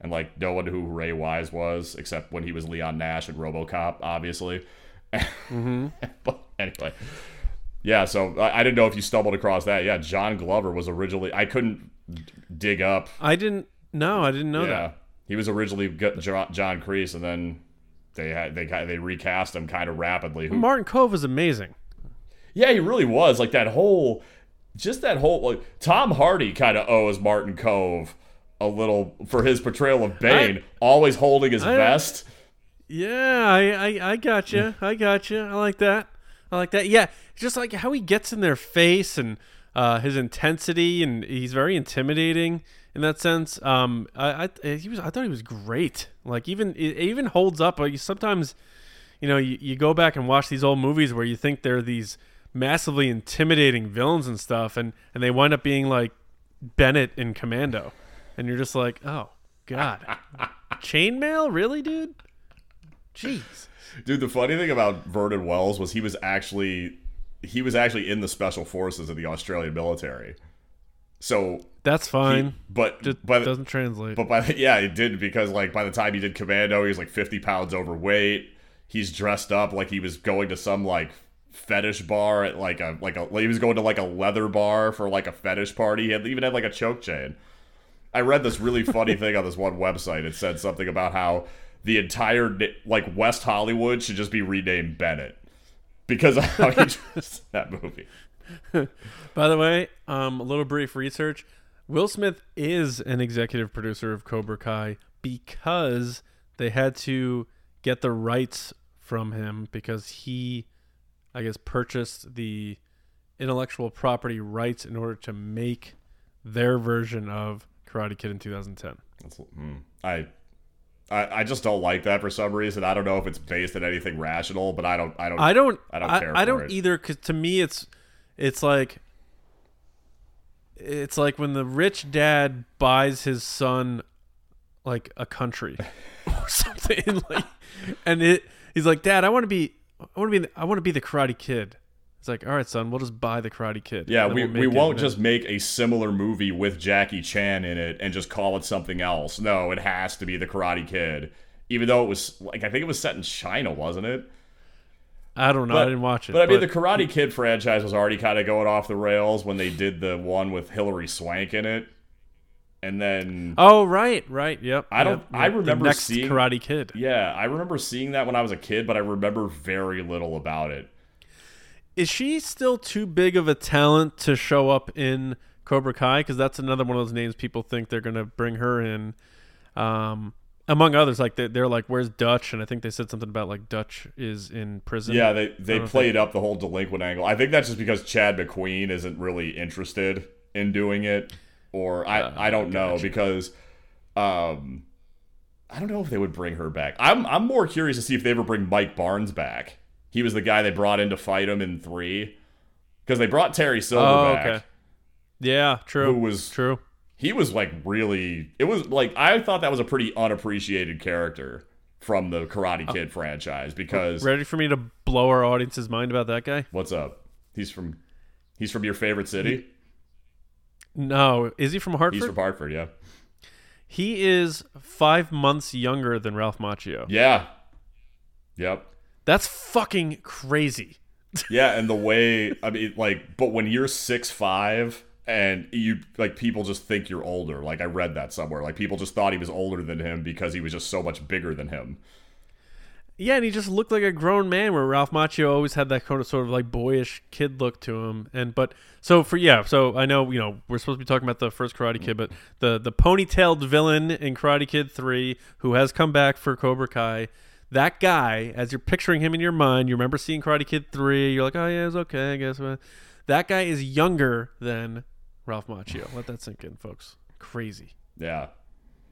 And like no one knew who Ray Wise was except when he was Leon Nash in RoboCop, obviously. Mm-hmm. but anyway, yeah. So I, I didn't know if you stumbled across that. Yeah, John Glover was originally. I couldn't d- dig up. I didn't. No, I didn't know yeah, that. he was originally John Kreese, and then they had they they recast him kind of rapidly. Who, Martin Kove is amazing. yeah, he really was like that whole, just that whole like Tom Hardy kind of owes Martin Kove a little for his portrayal of Bane, always holding his I- vest. Yeah, I, I, I got you. I got you. I like that. I like that. Yeah, just like how he gets in their face and uh, his intensity, and he's very intimidating in that sense. Um, I, I, he was. I thought he was great. Like even it even holds up. Like sometimes, you know, you, you go back and watch these old movies where you think they're these massively intimidating villains and stuff, and and they wind up being like Bennett in Commando, and you're just like, oh god, chainmail, really, dude? Jeez. Dude, the funny thing about Vernon Wells was he was actually he was actually in the special forces of the Australian military. So, That's he- fine. but Just by the, doesn't translate. but by the, yeah, it did because like by the time he did Commando, he was like 50 pounds overweight. He's dressed up like he was going to some like fetish bar at like a like a he was going to like a leather bar for like a fetish party. He had, even had like a choke chain. I read this really funny thing on this one website. It said something about how the entire like West Hollywood should just be renamed Bennett because of how he dressed that movie. By the way, um, a little brief research. Will Smith is an executive producer of Cobra Kai because they had to get the rights from him because he, I guess, purchased the intellectual property rights in order to make their version of Karate Kid in 2010. That's, mm, I, I I just don't like that for some reason. I don't know if it's based on anything rational, but I don't I don't I don't. I don't care I for don't it. either. Because to me, it's it's like it's like when the rich dad buys his son like a country or something like, and it he's like, Dad, I want to be, I want to be, I want to be the Karate Kid. It's like, all right, son, we'll just buy the Karate Kid. Yeah, we, we'll we won't just make a similar movie with Jackie Chan in it and just call it something else. No, it has to be the Karate Kid. Even though it was like I think it was set in China, wasn't it? I don't know. I didn't watch it. But I mean, the Karate Kid franchise was already kind of going off the rails when they did the one with Hilary Swank in it, and then oh right, right, yep. I don't- yep, I yep. The remember next seeing- Karate Kid. yeah, I remember seeing that when I was a kid, but I remember very little about it. Is she still too big of a talent to show up in Cobra Kai? Because that's another one of those names people think they're going to bring her in. Um, among others, like they're, they're like, "Where's Dutch?" And I think they said something about like Dutch is in prison. Yeah, they they played up the whole delinquent angle. I think that's just because Chad McQueen isn't really interested in doing it, or I I don't know because, um, I don't know if they would bring her back. I'm I'm more curious to see if they ever bring Mike Barnes back. He was the guy they brought in to fight him in three, because they brought Terry Silver Oh, back, okay. Yeah, true. who was true. he was like really. It was like I thought that was a pretty unappreciated character from the Karate Kid franchise because Ready for me to blow our audience's mind about that guy? What's up? He's from he's from your favorite city. No, is he from Hartford? He's from Hartford, yeah. he is five months younger than Ralph Macchio. Yeah. Yep. That's fucking crazy. Yeah, and the way I mean like but when you're six five and you like people just think you're older. Like I read that somewhere. Like people just thought he was older than him because he was just so much bigger than him. Yeah, and he just looked like a grown man. Where Ralph Macchio always had that kind of sort of like boyish kid look to him. And but so for yeah, so I know you know we're supposed to be talking about the first Karate Kid, but the the ponytailed villain in Karate Kid Three, who has come back for Cobra Kai, that guy, as you're picturing him in your mind, you remember seeing Karate Kid Three. You're like, oh yeah, it's okay, I guess. That guy is younger than Ralph Macchio. Let that sink in, folks. Crazy. Yeah,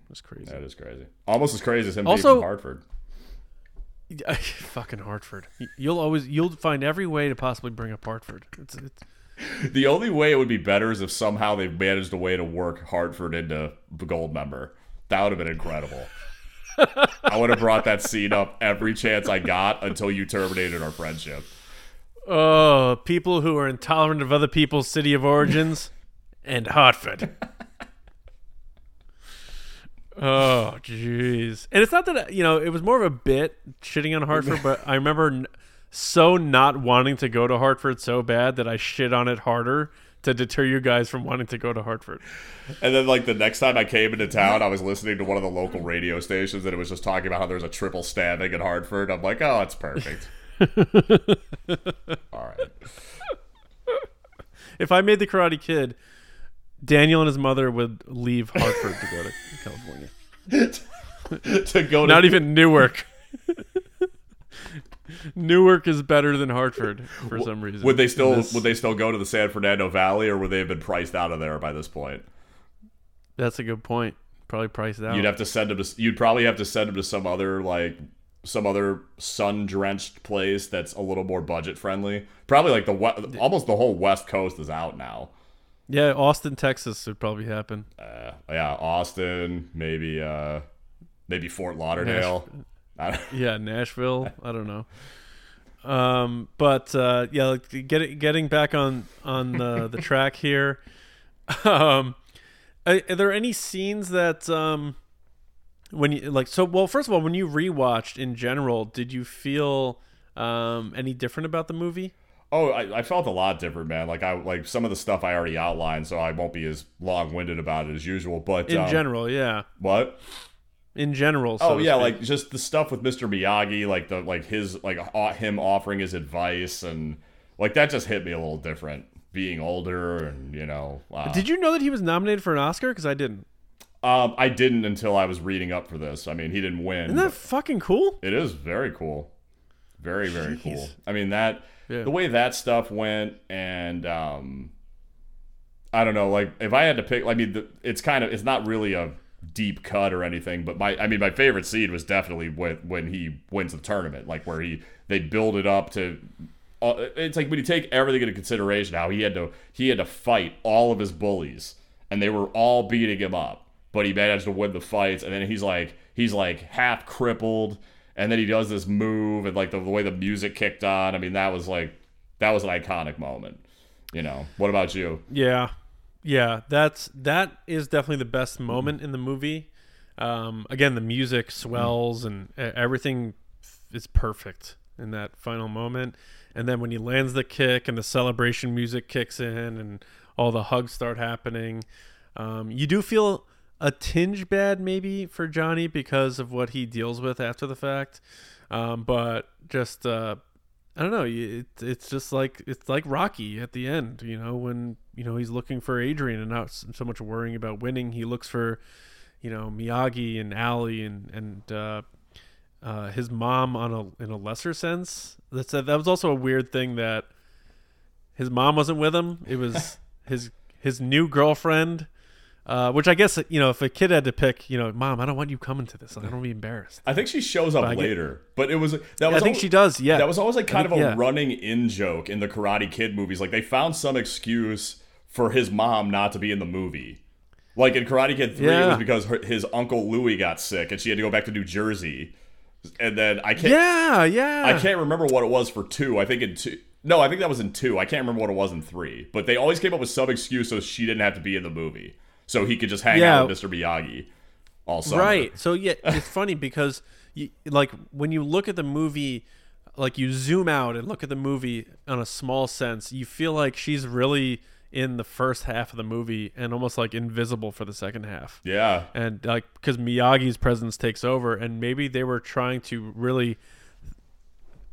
That's crazy. that is crazy. Almost as crazy as him Also- being from Hartford. fucking Hartford. You'll always you'll find every way to possibly bring up Hartford. It's, it's The only way it would be better is if somehow they've managed a way to work Hartford into the Goldmember. That would have been incredible. I would have brought that scene up every chance I got until you terminated our friendship. oh, people who are intolerant of other people's city of origins and Hartford. Oh, jeez. And it's not that you know it was more of a bit shitting on Hartford, but I remember n- so not wanting to go to Hartford so bad that I shit on it harder to deter you guys from wanting to go to Hartford. And then, like, the next time I came into town, I was listening to one of the local radio stations and it was just talking about how there's a triple stabbing in Hartford. I'm like, oh, it's perfect. All right. If I made the Karate Kid, Daniel and his mother would leave Hartford to go to California. to go to Not even Newark. Newark is better than Hartford for some reason. Would they still This- would they still go to the San Fernando Valley or would they have been priced out of there by this point? That's a good point. Probably priced out. You'd have to send them to you'd probably have to send them to some other like some other sun drenched place that's a little more budget friendly. Probably like the almost the whole West Coast is out now. Yeah, Austin, Texas would probably happen. Uh, yeah, Austin, maybe uh maybe Fort Lauderdale. Don't- Yeah, Nashville. I don't know. Um, but uh, yeah, like, get, getting back on on the the track here. Um, are, are there any scenes that um, when you like so? Well, first of all, when you rewatched in general, did you feel um any different about the movie? Oh, I, I felt a lot different, man. Like I like some of the stuff I already outlined, so I won't be as long winded about it as usual. But In um, general, yeah. what? In general. So Oh yeah, like just the stuff with Mr. Miyagi, like the like his like uh, him offering his advice and like that just hit me a little different. Being older and you know, uh, Did you know that he was nominated for an Oscar? Because I didn't. um, I didn't until I was reading up for this. I mean, he didn't win. Isn't that fucking cool? It is very cool. Very, very Jeez. cool. I mean that Yeah. the way that stuff went and um I don't know, like if I had to pick I mean the, it's kind of it's not really a deep cut or anything, but my I mean my favorite seed was definitely when when he wins the tournament, like where he they build it up to uh, it's like when you take everything into consideration how he had to he had to fight all of his bullies and they were all beating him up but he managed to win the fights and then he's like he's like half crippled and then he does this move and like the, the way the music kicked on i mean that was like that was an iconic moment you know what about you Yeah, yeah. That's that is definitely the best moment in the movie. Um, again, the music swells and e- everything is perfect in that final moment. And then when he lands the kick and the celebration music kicks in and all the hugs start happening, um, you do feel a tinge bad maybe for Johnny because of what he deals with after the fact. Um, but just uh, I don't know. It, it's just like it's like Rocky at the end. You know when you know he's looking for Adrian and not so much worrying about winning. He looks for you know Miyagi and Ali and and uh, uh, his mom on a in a lesser sense. That's that was also a weird thing that his mom wasn't with him. It was his his new girlfriend. Uh, which I guess you know, if a kid had to pick, you know, mom, I don't want you coming to this. I don't want to be embarrassed. i think she shows up I get- later but it was that I was think al- she does. Yeah, that was always like kind think- of a yeah. running in joke in the karate kid movies like they found some excuse for his mom not to be in the movie like in karate kid 3 it was because her, his uncle louis got sick and she had to go back to new jersey and then i can't Yeah, yeah. I can't remember what it was for two. I think in two. No, I think that was in two. I can't remember what it was in three. But they always came up with some excuse so she didn't have to be in the movie, so he could just hang Yeah. out with Mr. Miyagi all summer. Right. So yeah, it's funny because you, like when you look at the movie, like you zoom out and look at the movie on a small sense, you feel like she's really in the first half of the movie and almost like invisible for the second half. Yeah. And like because Miyagi's presence takes over, and maybe they were trying to really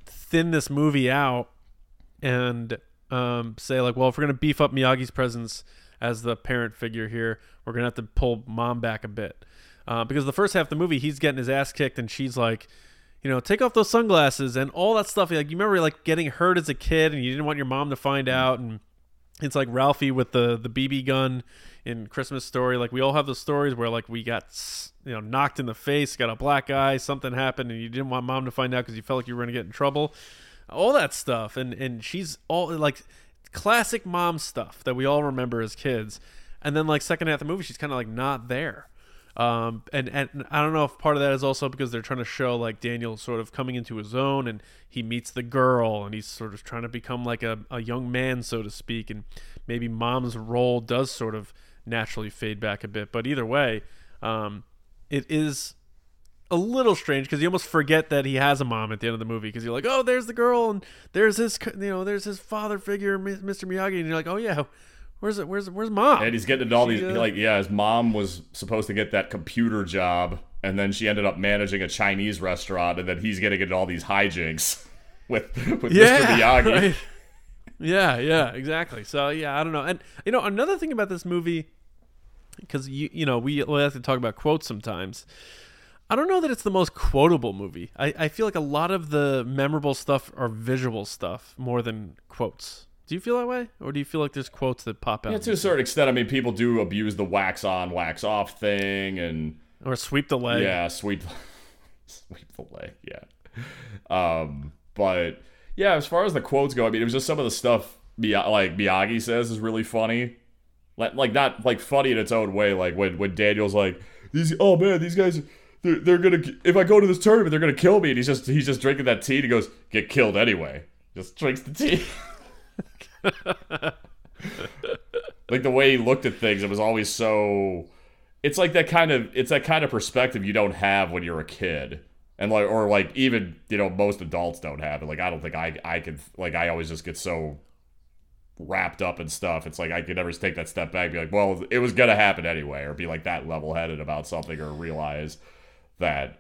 thin this movie out and um, say like, well, if we're gonna beef up Miyagi's presence as the parent figure here, we're gonna have to pull mom back a bit uh, because the first half of the movie he's getting his ass kicked and she's like. You know, take off those sunglasses and all that stuff. Like you remember, like getting hurt as a kid, and you didn't want your mom to find out, and it's like Ralphie with the the BB gun in Christmas Story. Like we all have those stories where like we got you know knocked in the face, got a black eye, something happened, and you didn't want mom to find out because you felt like you were gonna get in trouble. All that stuff, and and she's all like classic mom stuff that we all remember as kids. And then like second half of the movie, she's kind of like not there. Um, and and I don't know if part of that is also because they're trying to show like Daniel sort of coming into his own, and he meets the girl, and he's sort of trying to become like a, a young man, so to speak, and maybe mom's role does sort of naturally fade back a bit. But either way, um, it is a little strange because you almost forget that he has a mom at the end of the movie because you're like, oh, there's the girl and there's his, you know, there's his father figure, Mr. Miyagi, and you're like, oh yeah, where's it? Where's where's mom? And he's getting into all She, these uh, like yeah, his mom was supposed to get that computer job, and then she ended up managing a Chinese restaurant, and then he's getting into all these hijinks with with Mr. Miyagi. right. Yeah, yeah, exactly. So yeah, I don't know. And you know, another thing about this movie, because you you know we we have to talk about quotes sometimes. I don't know that it's the most quotable movie. I, I feel like a lot of the memorable stuff are visual stuff more than quotes. Do you feel that way, or do you feel like there's quotes that pop out, Yeah, to a certain extent, I mean, people do abuse the wax on, wax off thing, and or sweep the leg? yeah, sweep, sweep the leg, yeah. Um, but yeah, as far as the quotes go, I mean, it was just some of the stuff like Miyagi says is really funny, like like not like funny in its own way. Like when when Daniel's like, these oh man, these guys. They're, they're gonna if I go to this tournament they're gonna kill me. And he's just he's just drinking that tea and he goes get killed anyway. Just drinks the tea. Like the way he looked at things it was always so it's like that kind of it's that kind of perspective you don't have when you're a kid. And like or like even you know most adults don't have it. Like i don't think i i could like i always just get so wrapped up in stuff. It's like i could never take that step back and be like well it was gonna happen anyway or be like that level-headed about something or realize that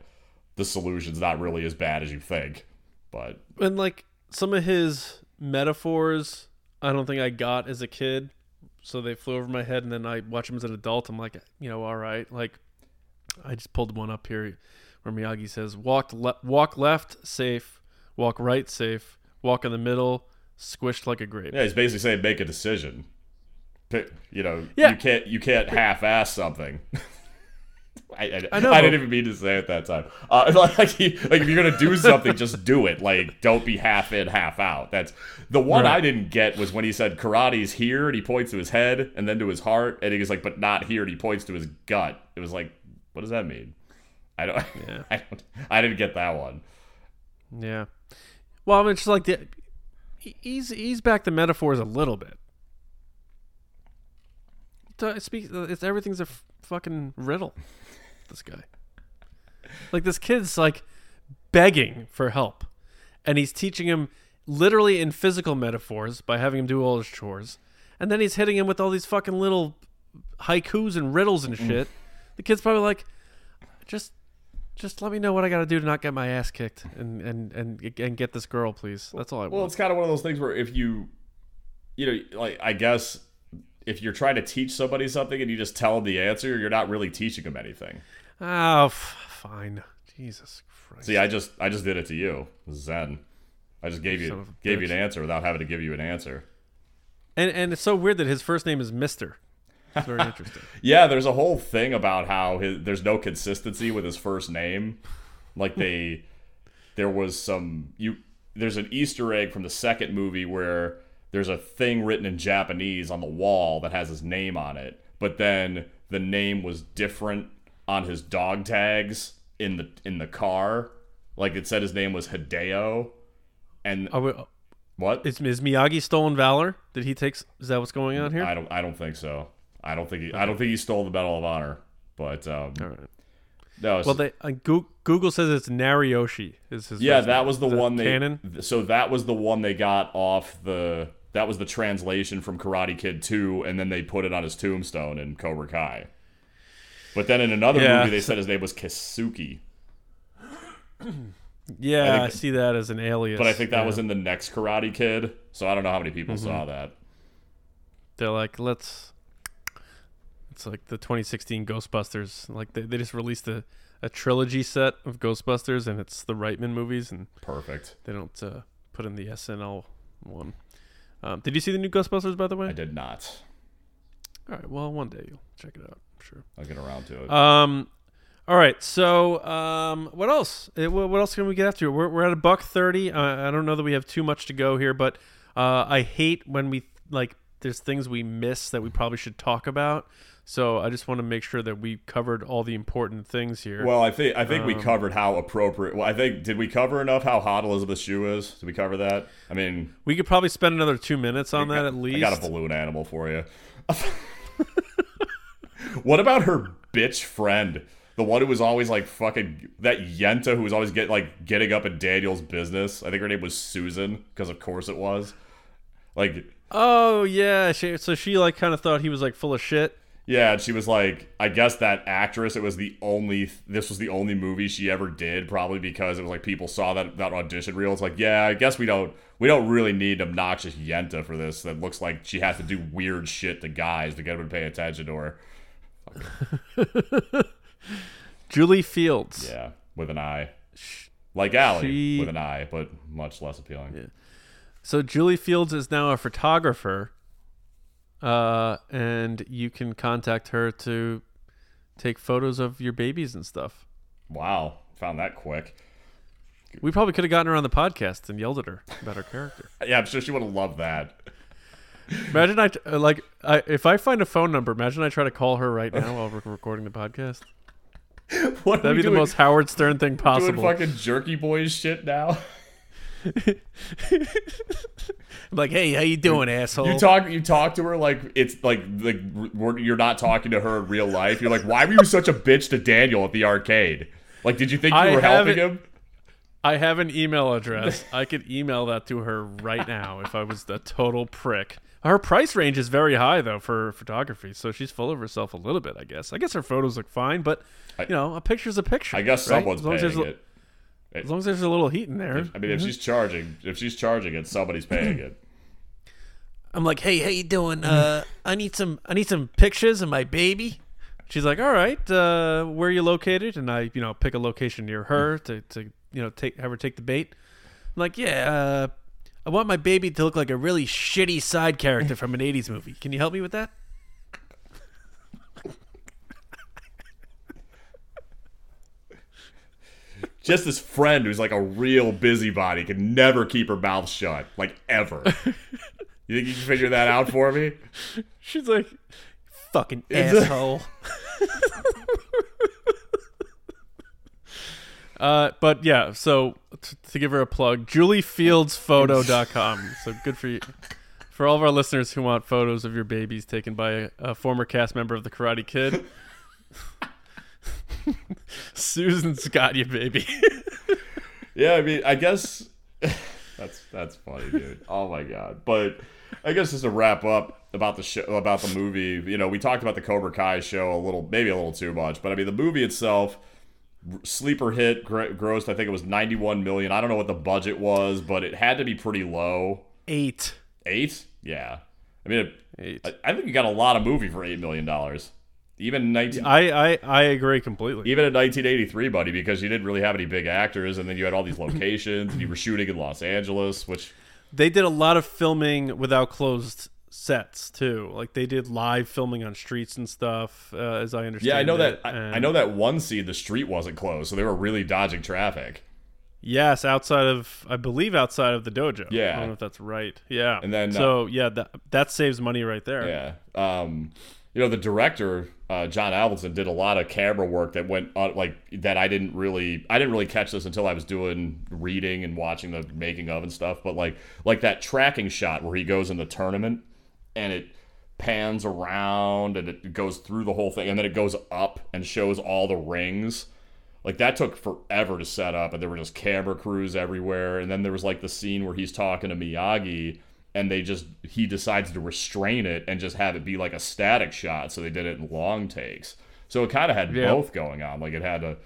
the solution's not really as bad as you think but and like some of his metaphors i don't think i got as a kid so they flew over my head and then i watch him as an adult i'm like you know all right like i just pulled one up here where miyagi says walk le- walk left safe walk right safe walk in the middle squished like a grape Yeah, he's basically saying make a decision. Pick- You know, Yeah. you can't you can't half-ass something. I, I, I know, I didn't even mean to say it that time. Uh, like, like if you're gonna do something, just do it. Like, don't be half in, half out. That's the one Right. I didn't get was when he said karate's here and he points to his head and then to his heart and he was like, but not here and he points to his gut. It was like, what does that mean? I don't. Yeah. I don't. I didn't get that one. yeah well i mean it's just like the he's he's back the metaphors a little bit To speak it's everything's a f- fucking riddle this guy like this kid's like begging for help and he's teaching him literally in physical metaphors by having him do all his chores and then he's hitting him with all these fucking little haikus and riddles and mm. shit the kid's probably like just just let me know what i gotta do to not get my ass kicked and and and, and get this girl please that's all i want. Well, it's kind of one of those things where if you, you know, like I guess if you're trying to teach somebody something and you just tell them the answer, you're not really teaching them anything. Oh f- fine jesus christ See, I just I just did it to you, Zen. I just gave you gave you an answer without having to give you an answer. and and it's so weird that his first name is mister it's very interesting Yeah, there's a whole thing about how his, there's no consistency with his first name. Like they, there was some you. There's an Easter egg from the second movie where there's a thing written in Japanese on the wall that has his name on it, but then the name was different on his dog tags in the in the car. Like it said his name was Hideo, and we, what? is, is miyagi stolen valor did he take is that what's going on here I don't I don't think so. I don't think he, I don't think he stole the Medal of Honor, but um, all right no. Well, they uh, Google says it's Nariyoshi. Is his Yeah, that name. was the Is one they. canon. So that was the one they got off the. That was the translation from Karate Kid 2, and then they put it on his tombstone in Cobra Kai. But then in another Yeah. movie, they said his name was Keisuke. Yeah, I, think- see that as an alias. But I think that yeah. Mm-hmm. was in the next Karate Kid, so I don't know how many people saw that. They're like, let's. It's like the 2016 Ghostbusters. Like they, they just released a, a trilogy set of Ghostbusters, and it's the Reitman movies, and Perfect. they don't uh, put in the SNL one. Um, did you see the new Ghostbusters, by the way? I did not. All right. Well, one day you'll check it out. Sure. I'll get around to it. Um, all right. So, um, what else? Eh, What else can we get after? We're, we're at a buck thirty. Uh, I don't know that we have too much to go here, but uh, I hate when we like there's things we miss that we probably should talk about. So I just want to make sure that we covered all the important things here. well, I think I think we Um, covered how appropriate. Well, I think did we cover enough how hot Elizabeth Shue is? Did we cover that? I mean, we could probably spend another two minutes on that at least. I got a balloon animal for you. what about her bitch friend? The one who was always like fucking that Yenta who was always get like getting up in Daniel's business. I think her name was Susan because of course it was. Like Oh yeah. She, so she like kind of thought he was like full of shit. yeah, and she was like I guess that actress it was the only this was the only movie she ever did probably because it was like people saw that that audition reel. It's like, yeah, I guess we don't we don't really need obnoxious Yenta for this that looks like she has to do weird shit to guys to get them to pay attention to her. Julie Fields. Yeah, with an eye. Like Ali She- with an eye, but much less appealing. So Julie Fields is now a photographer, uh, and you can contact her to take photos of your babies and stuff. Wow, found that quick. We probably could have gotten her on the podcast and yelled at her about her character. Yeah, I'm sure she would have loved that. Imagine I t- uh, like I, if I find a phone number. Imagine I try to call her right now while we're recording the podcast. What That'd be the most Howard Stern thing doing possible. fucking jerky boys shit now? I'm like, hey, how you doing, asshole? You talk you talk to her like it's like like we're, you're not talking to her in real life. You're like, why were you such a bitch to Daniel at the arcade? Like, did you think you I were helping him? I have an email address. I could email that to her right now if I was the total prick. Her price range is very high though for photography, so she's full of herself a little bit, I guess. I guess her photos look fine, but I- you know, a picture's a picture. I guess right? someone's as long as, paying there's a, it. as long as there's a little heat in there. I mean, if she's charging, if she's charging it, somebody's paying it. I'm like, hey, how you doing? Uh, I need some, I need some pictures of my baby. She's like, all right, uh, where are you located? And I, you know, pick a location near her to, to you know, take have her take the bait. I'm like, yeah, uh, I want my baby to look like a really shitty side character from an '80s movie. Can you help me with that? Just this friend who's like a real busybody can never keep her mouth shut, like ever. you think you can figure that out for me? She's like, fucking asshole. uh, but yeah, so t- to give her a plug, JulieFieldsPhoto.com. So good for you. For all of our listeners who want photos of your babies taken by a, a former cast member of the Karate Kid, Susan's got you, baby. Yeah, I mean, I guess that's that's funny, dude. Oh my god! But I guess just to wrap up about the show, about the movie, you know, we talked about the Cobra Kai show a little, maybe a little too much, but I mean, the movie itself, sleeper hit, gr- grossed. I think it was ninety-one million. I don't know what the budget was, but it had to be pretty low. Eight. Eight? Yeah. I mean, Eight. I, I think you got a lot of movie for eight million dollars. Even nineteen. I, I, I agree completely. even in 1983, buddy, because you didn't really have any big actors, and then you had all these locations, and you were shooting in Los Angeles, which They did a lot of filming without closed sets too. Like they did live filming on streets and stuff, uh, as I understand. yeah, I know it. that I, I know that one scene the street wasn't closed, so they were really dodging traffic. Yes, outside of I believe outside of the dojo. Yeah. I don't know if that's right. Yeah, And then, uh, so yeah, that that saves money right there. Yeah. Um, you know, the director uh, John Avildsen did a lot of camera work that went uh, like that. I didn't really, I didn't really catch this until I was doing reading and watching the making of and stuff. But like, like that tracking shot where he goes in the tournament and it pans around and it goes through the whole thing and then it goes up and shows all the rings. Like that took forever to set up, and there were just camera crews everywhere. And then there was like the scene where he's talking to Miyagi, and they just he decides to restrain it and just have it be like a static shot. So they did it in long takes. So it kind of had Yeah. both going on. Like it had a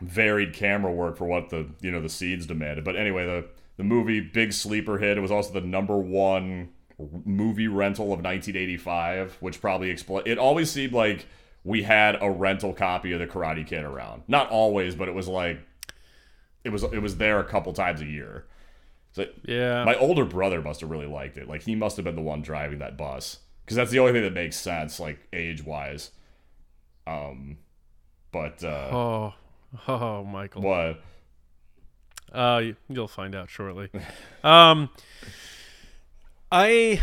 varied camera work for what the you know the seeds demanded. But anyway, the the movie big sleeper hit. It was also the number one movie rental of 1985, which probably explain. It always seemed like we had a rental copy of the Karate Kid around. Not always, but it was like it was it was there a couple times a year. So Yeah. my older brother must have really liked it. Like he must have been the one driving that bus because that's the only thing that makes sense, like age wise. Um, but uh, oh, oh, Michael. what? Uh, you'll find out shortly. um, I,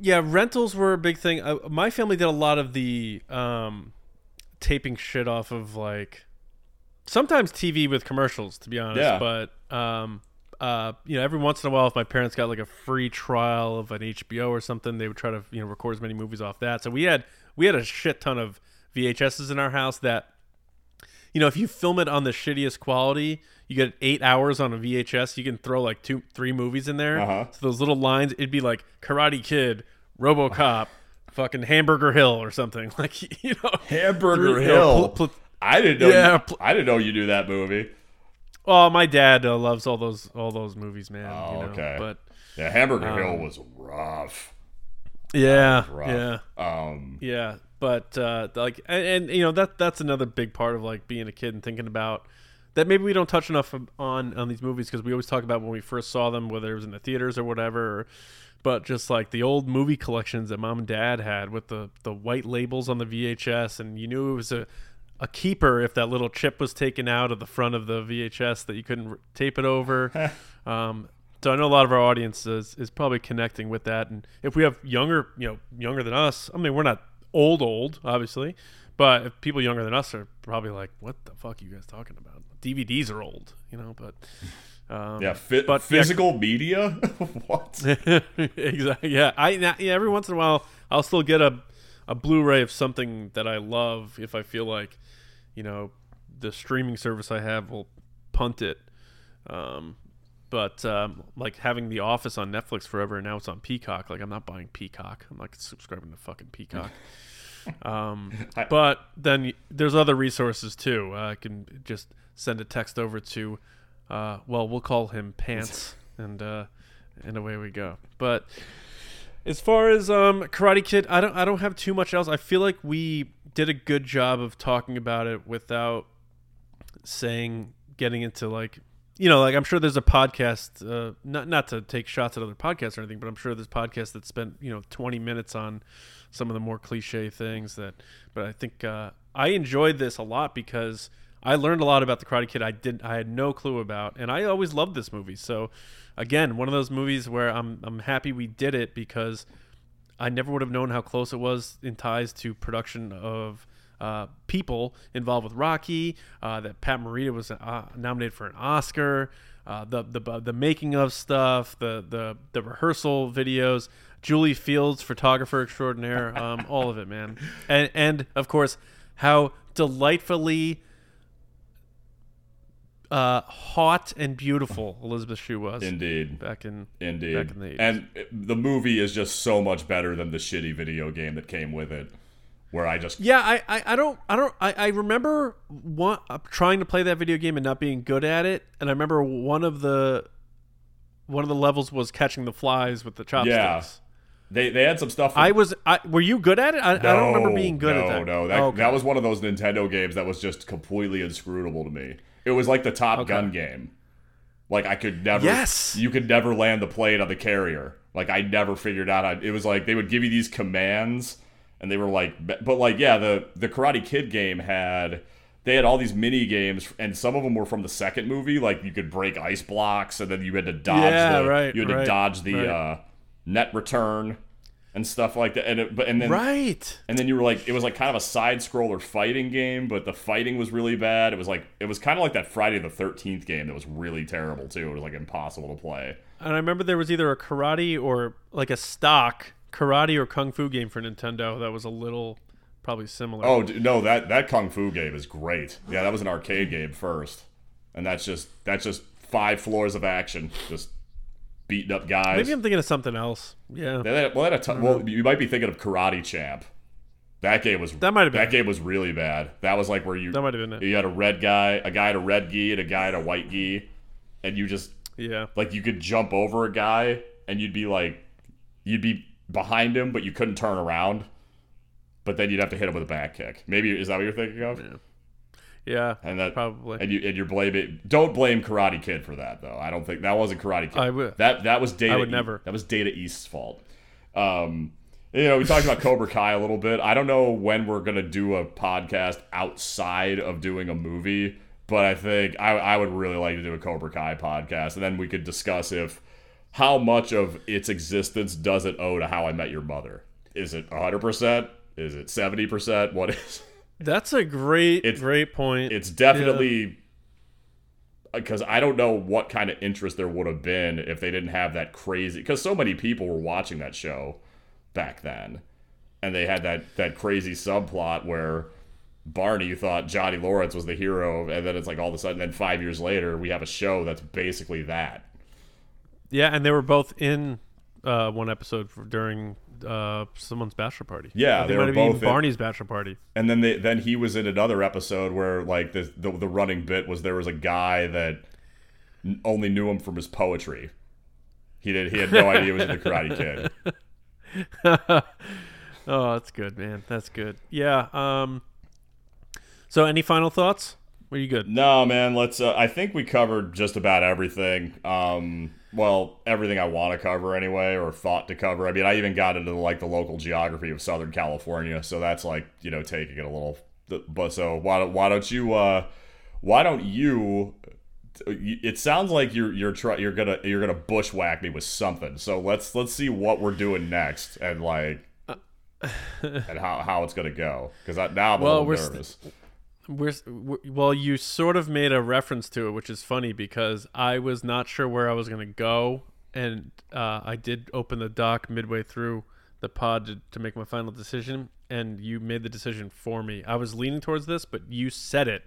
yeah, rentals were a big thing. Uh, my family did a lot of the um, taping shit off of like sometimes TV with commercials, to be honest. Yeah. But um, uh, you know, every once in a while, if my parents got like a free trial of an HBO or something, they would try to you know record as many movies off that. So we had we had a shit ton of VHSs in our house that you know, if you film it on the shittiest quality, you get eight hours on a VHS. You can throw like two, three movies in there. Uh-huh. So those little lines, it'd be like Karate Kid, RoboCop, fucking Hamburger Hill or something. Like you know, Hamburger you know, Hill. pl- pl- I didn't know. Yeah, you, pl- I didn't know you knew that movie. oh, my dad uh, loves all those all those movies, man. Oh, you know? okay. But Yeah, Hamburger Um, Hill was rough. yeah, Rough. yeah. Um, Yeah, but uh, like, and, and you know that that's another big part of like being a kid and thinking about that. Maybe we don't touch enough on on these movies because we always talk about when we first saw them, whether it was in the theaters or whatever. Or, but just like the old movie collections that mom and dad had with the the white labels on the VHS, and you knew it was a a keeper if that little chip was taken out of the front of the VHS that you couldn't tape it over. um, so I know a lot of our audience is, is probably connecting with that, and if we have younger, you know, younger than us, I mean, we're not old, old, obviously, but if people younger than us are probably like, "What the fuck are you guys talking about?" DVDs are old, you know, but um, yeah, fi- but yeah. physical media. what? exactly. Yeah, I yeah, every once in a while I'll still get a a Blu-ray of something that I love if I feel like, you know, the streaming service I have will punt it. Um, but um, like having The Office on Netflix forever and now it's on Peacock. Like I'm not buying Peacock. I'm not subscribing to fucking Peacock. Um, but then there's other resources too. Uh, I can just send a text over to, uh, well, we'll call him Pants, and uh, and away we go. But as far as um, Karate Kid, I don't I don't have too much else. I feel like we did a good job of talking about it without saying getting into like you know like I'm sure there's a podcast uh, not not to take shots at other podcasts or anything, but I'm sure there's podcasts that spent you know 20 minutes on some of the more cliche things that. But I think uh, I enjoyed this a lot because I learned a lot about the Karate Kid I didn't, I had no clue about, and I always loved this movie. So again, one of those movies where I'm I'm happy we did it because I never would have known how close it was in ties to production of uh, people involved with Rocky. Uh, that Pat Morita was uh, nominated for an Oscar. Uh, the the the making of stuff, the the the rehearsal videos. Julie Fields, photographer extraordinaire, um, all of it, man, and and of course how delightfully uh, hot and beautiful Elizabeth Shue was Indeed. back in Indeed. back in the 80s. and the movie is just so much better than the shitty video game that came with it, where I just Yeah, I, I, I don't I don't I, I remember one, uh, trying to play that video game and not being good at it, and I remember one of the one of the levels was catching the flies with the chopsticks. Yeah. they they had some stuff. I was I were you good at it? I, I don't remember being good no, at that. No, that Okay. that was one of those Nintendo games that was just completely inscrutable to me. It was like the Top Gun game. Like I could never. Yes. You could never land the plane on the carrier. Like I never figured out. How, it was like they would give you these commands, and they were like, but like yeah, the the Karate Kid game had. They had all these mini games, and some of them were from the second movie. Like you could break ice blocks, and then you had to dodge. Yeah, the, right, You had to dodge the right. uh, net return and stuff like that. And it, but and then right. and then you were like, it was like kind of a side scroller fighting game, but the fighting was really bad. It was like, it was kind of like that Friday the 13th game that was really terrible too. It was like impossible to play. And I remember there was either a karate or like a stock karate or kung fu game for Nintendo that was a little probably similar. Oh, no, that, that Kung Fu game is great. Yeah, that was an arcade game first. And that's just, that's just five floors of action. Just beating up guys. Maybe I'm thinking of something else. Yeah. Well, had well, you might be thinking of Karate Champ. That game was That might have that game was really bad. That was like where you That might have been it. you had a red guy, a guy at a red gi, and a guy at a white gi, and you just Yeah. like you could jump over a guy and you'd be like you'd be behind him, but you couldn't turn around. But then you'd have to hit him with a back kick. Maybe is that what you're thinking of? Yeah. Yeah, And that Probably. and you and you're blaming. Don't blame Karate Kid for that though. I don't think that wasn't Karate Kid. I would- That that was Data. I would E- never. That was Data East's fault. Um, you know, we talked about Cobra Kai a little bit. I don't know when we're gonna do a podcast outside of doing a movie, but I think I, I would really like to do a Cobra Kai podcast, and then we could discuss if how much of its existence does it owe to How I Met Your Mother. Is it 100 percent? Is it 70 percent? What is? That's a great, It's- great point. it's definitely because I don't know what kind of interest there would have been if they didn't have that crazy because so many people were watching that show back then and they had that that crazy subplot where Barney thought Johnny Lawrence was the hero and then it's like all of a sudden then 5 years later we have a show that's basically that yeah, and they were both in uh, one episode for, during uh, someone's bachelor party. Yeah, they were might have been both in- Barney's bachelor party. and then they then he was in another episode where like the the, the running bit was there was a guy that only knew him from his poetry he did he had no idea he was in the Karate Kid Oh, that's good, man. That's good. Yeah. Um. So, any final thoughts? Are you good? No, man. Let's. Uh, I think we covered just about everything. Um, well, everything I want to cover anyway, or thought to cover. I mean, I even got into like the local geography of Southern California, so that's like you know taking it a little. But so why don't why don't you uh, why don't you? It sounds like you're you're try, you're gonna you're gonna bushwhack me with something. So let's let's see what we're doing next and like. and how, how it's gonna go because now I'm Well, a little we're st- nervous. We're, well. You sort of made a reference to it, which is funny because I was not sure where I was going to go, and uh, I did open the doc midway through the pod to, to make my final decision, and you made the decision for me. I was leaning towards this, but you said it,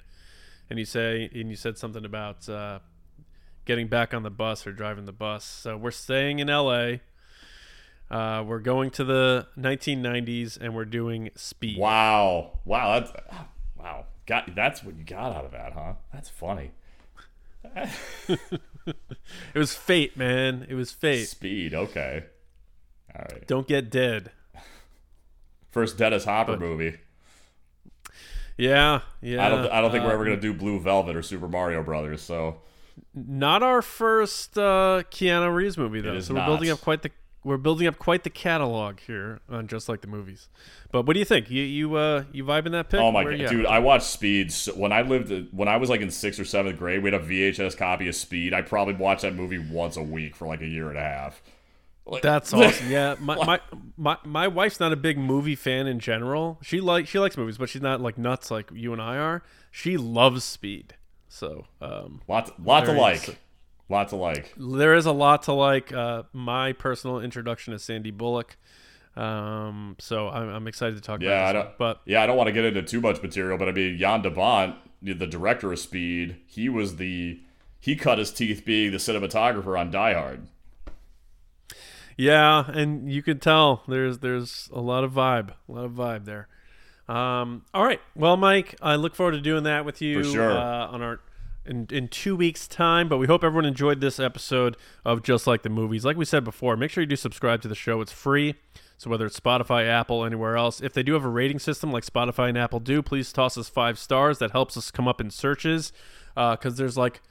and you say and you said something about uh, getting back on the bus or driving the bus. So we're staying in L.A. Uh, we're going to the 1990s, and we're doing Speed. Wow. Wow. That's wow. Got that's what you got out of that, huh? That's funny. It was fate, man. It was fate. Speed. Okay. All right. Don't get dead. First Dennis Hopper movie. Yeah, yeah. I don't. I don't think we're Uh, ever gonna do Blue Velvet or Super Mario Brothers. So Not our first uh, Keanu Reeves movie though. So we're building up quite the we're building up quite the catalog here on just like the movies. But what do you think? You you uh you vibing that pick? oh my god, dude! I watched Speed so- when I lived when I was like in sixth or seventh grade. We had a VHS copy of Speed. I probably watched that movie once a week for like a year and a half. Like- That's awesome. Yeah, my, my my my wife's not a big movie fan in general. She like she likes movies, but she's not like nuts like you and I are. She loves Speed. So um, Lots, lots of like, lots of like. there is a lot to like. Uh, my personal introduction to Sandy Bullock. Um, so I'm, I'm excited to talk Yeah, about I don't. But yeah, I don't want to get into too much material, but I mean, Jan de Bont, the director of Speed, he was the he cut his teeth being the cinematographer on Die Hard. yeah, and you can tell there's there's a lot of vibe, a lot of vibe there. Um, all right, well, Mike, I look forward to doing that with you For sure. uh, on our in in two weeks' time. But we hope everyone enjoyed this episode of Just Like the Movies. Like we said before, make sure you do subscribe to the show. It's free. So whether it's Spotify, Apple, anywhere else, if they do have a rating system like Spotify and Apple do, please toss us five stars. That helps us come up in searches because there's like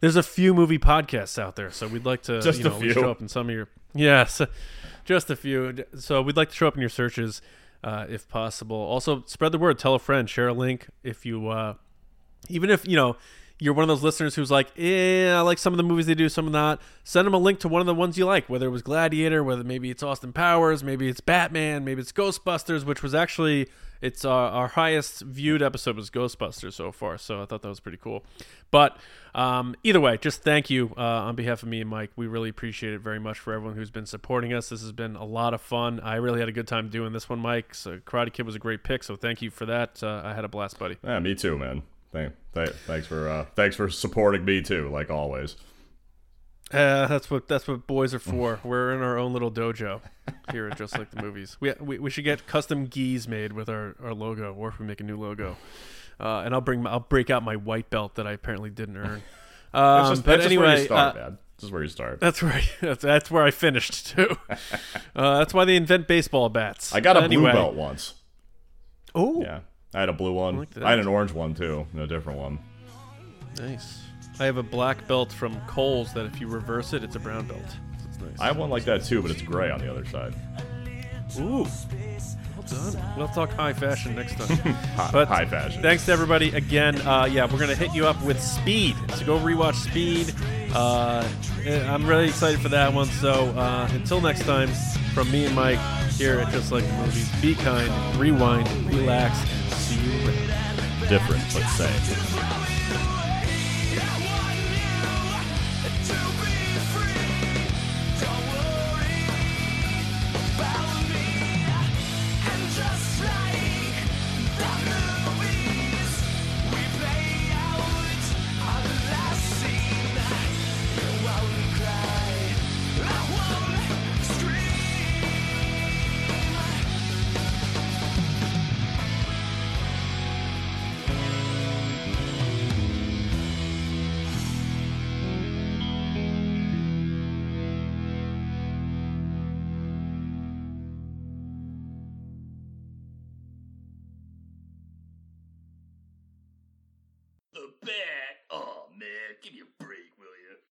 there's a few movie podcasts out there, so we'd like to Just you a know, we few. show up in some of your yes, just a few. So we'd like to show up in your searches uh, if possible. Also, spread the word, tell a friend, share a link if you uh, even if you know you're one of those listeners who's like, eh, I like some of the movies they do, some of not. Send them a link to one of the ones you like, whether it was Gladiator, whether maybe it's Austin Powers, maybe it's Batman, maybe it's Ghostbusters, which was actually it's uh, our highest viewed episode was Ghostbusters so far. So I thought that was pretty cool. But um, either way, just thank you uh, on behalf of me and Mike. We really appreciate it very much for everyone who's been supporting us. This has been a lot of fun. I really had a good time doing this one, Mike. So Karate Kid was a great pick. So thank you for that. Uh, I had a blast, buddy. Yeah, me too, man. Thank, th- thanks for uh, thanks for supporting me too, like always. Uh, that's what that's what boys are for. We're in our own little dojo here at Just Like the Movies. We, we we should get custom gis made with our, our logo, or if we make a new logo. Uh, and I'll bring my, I'll break out my white belt that I apparently didn't earn. Um, That's just, but that's just anyway, where you start, uh, man. This is where you start. that's right. That's that's where I finished too. uh, that's why they invent baseball bats. I got a anyway. blue belt once. Oh, Yeah, I had a blue one. like. I had an orange one too, and a different one. nice. I have a black belt from Kohl's that if you reverse it, it's a brown belt. Nice. I have one like that too, but it's gray on the other side. Ooh. Well done. We'll talk high fashion next time. High, But high fashion. Thanks to everybody again. Uh, yeah, we're gonna hit you up with Speed. So go rewatch Speed. Uh, I'm really excited for that one. So uh, until next time, from me and Mike here at Just Like Movies. Be kind, rewind, relax, and see you later. Different, but same.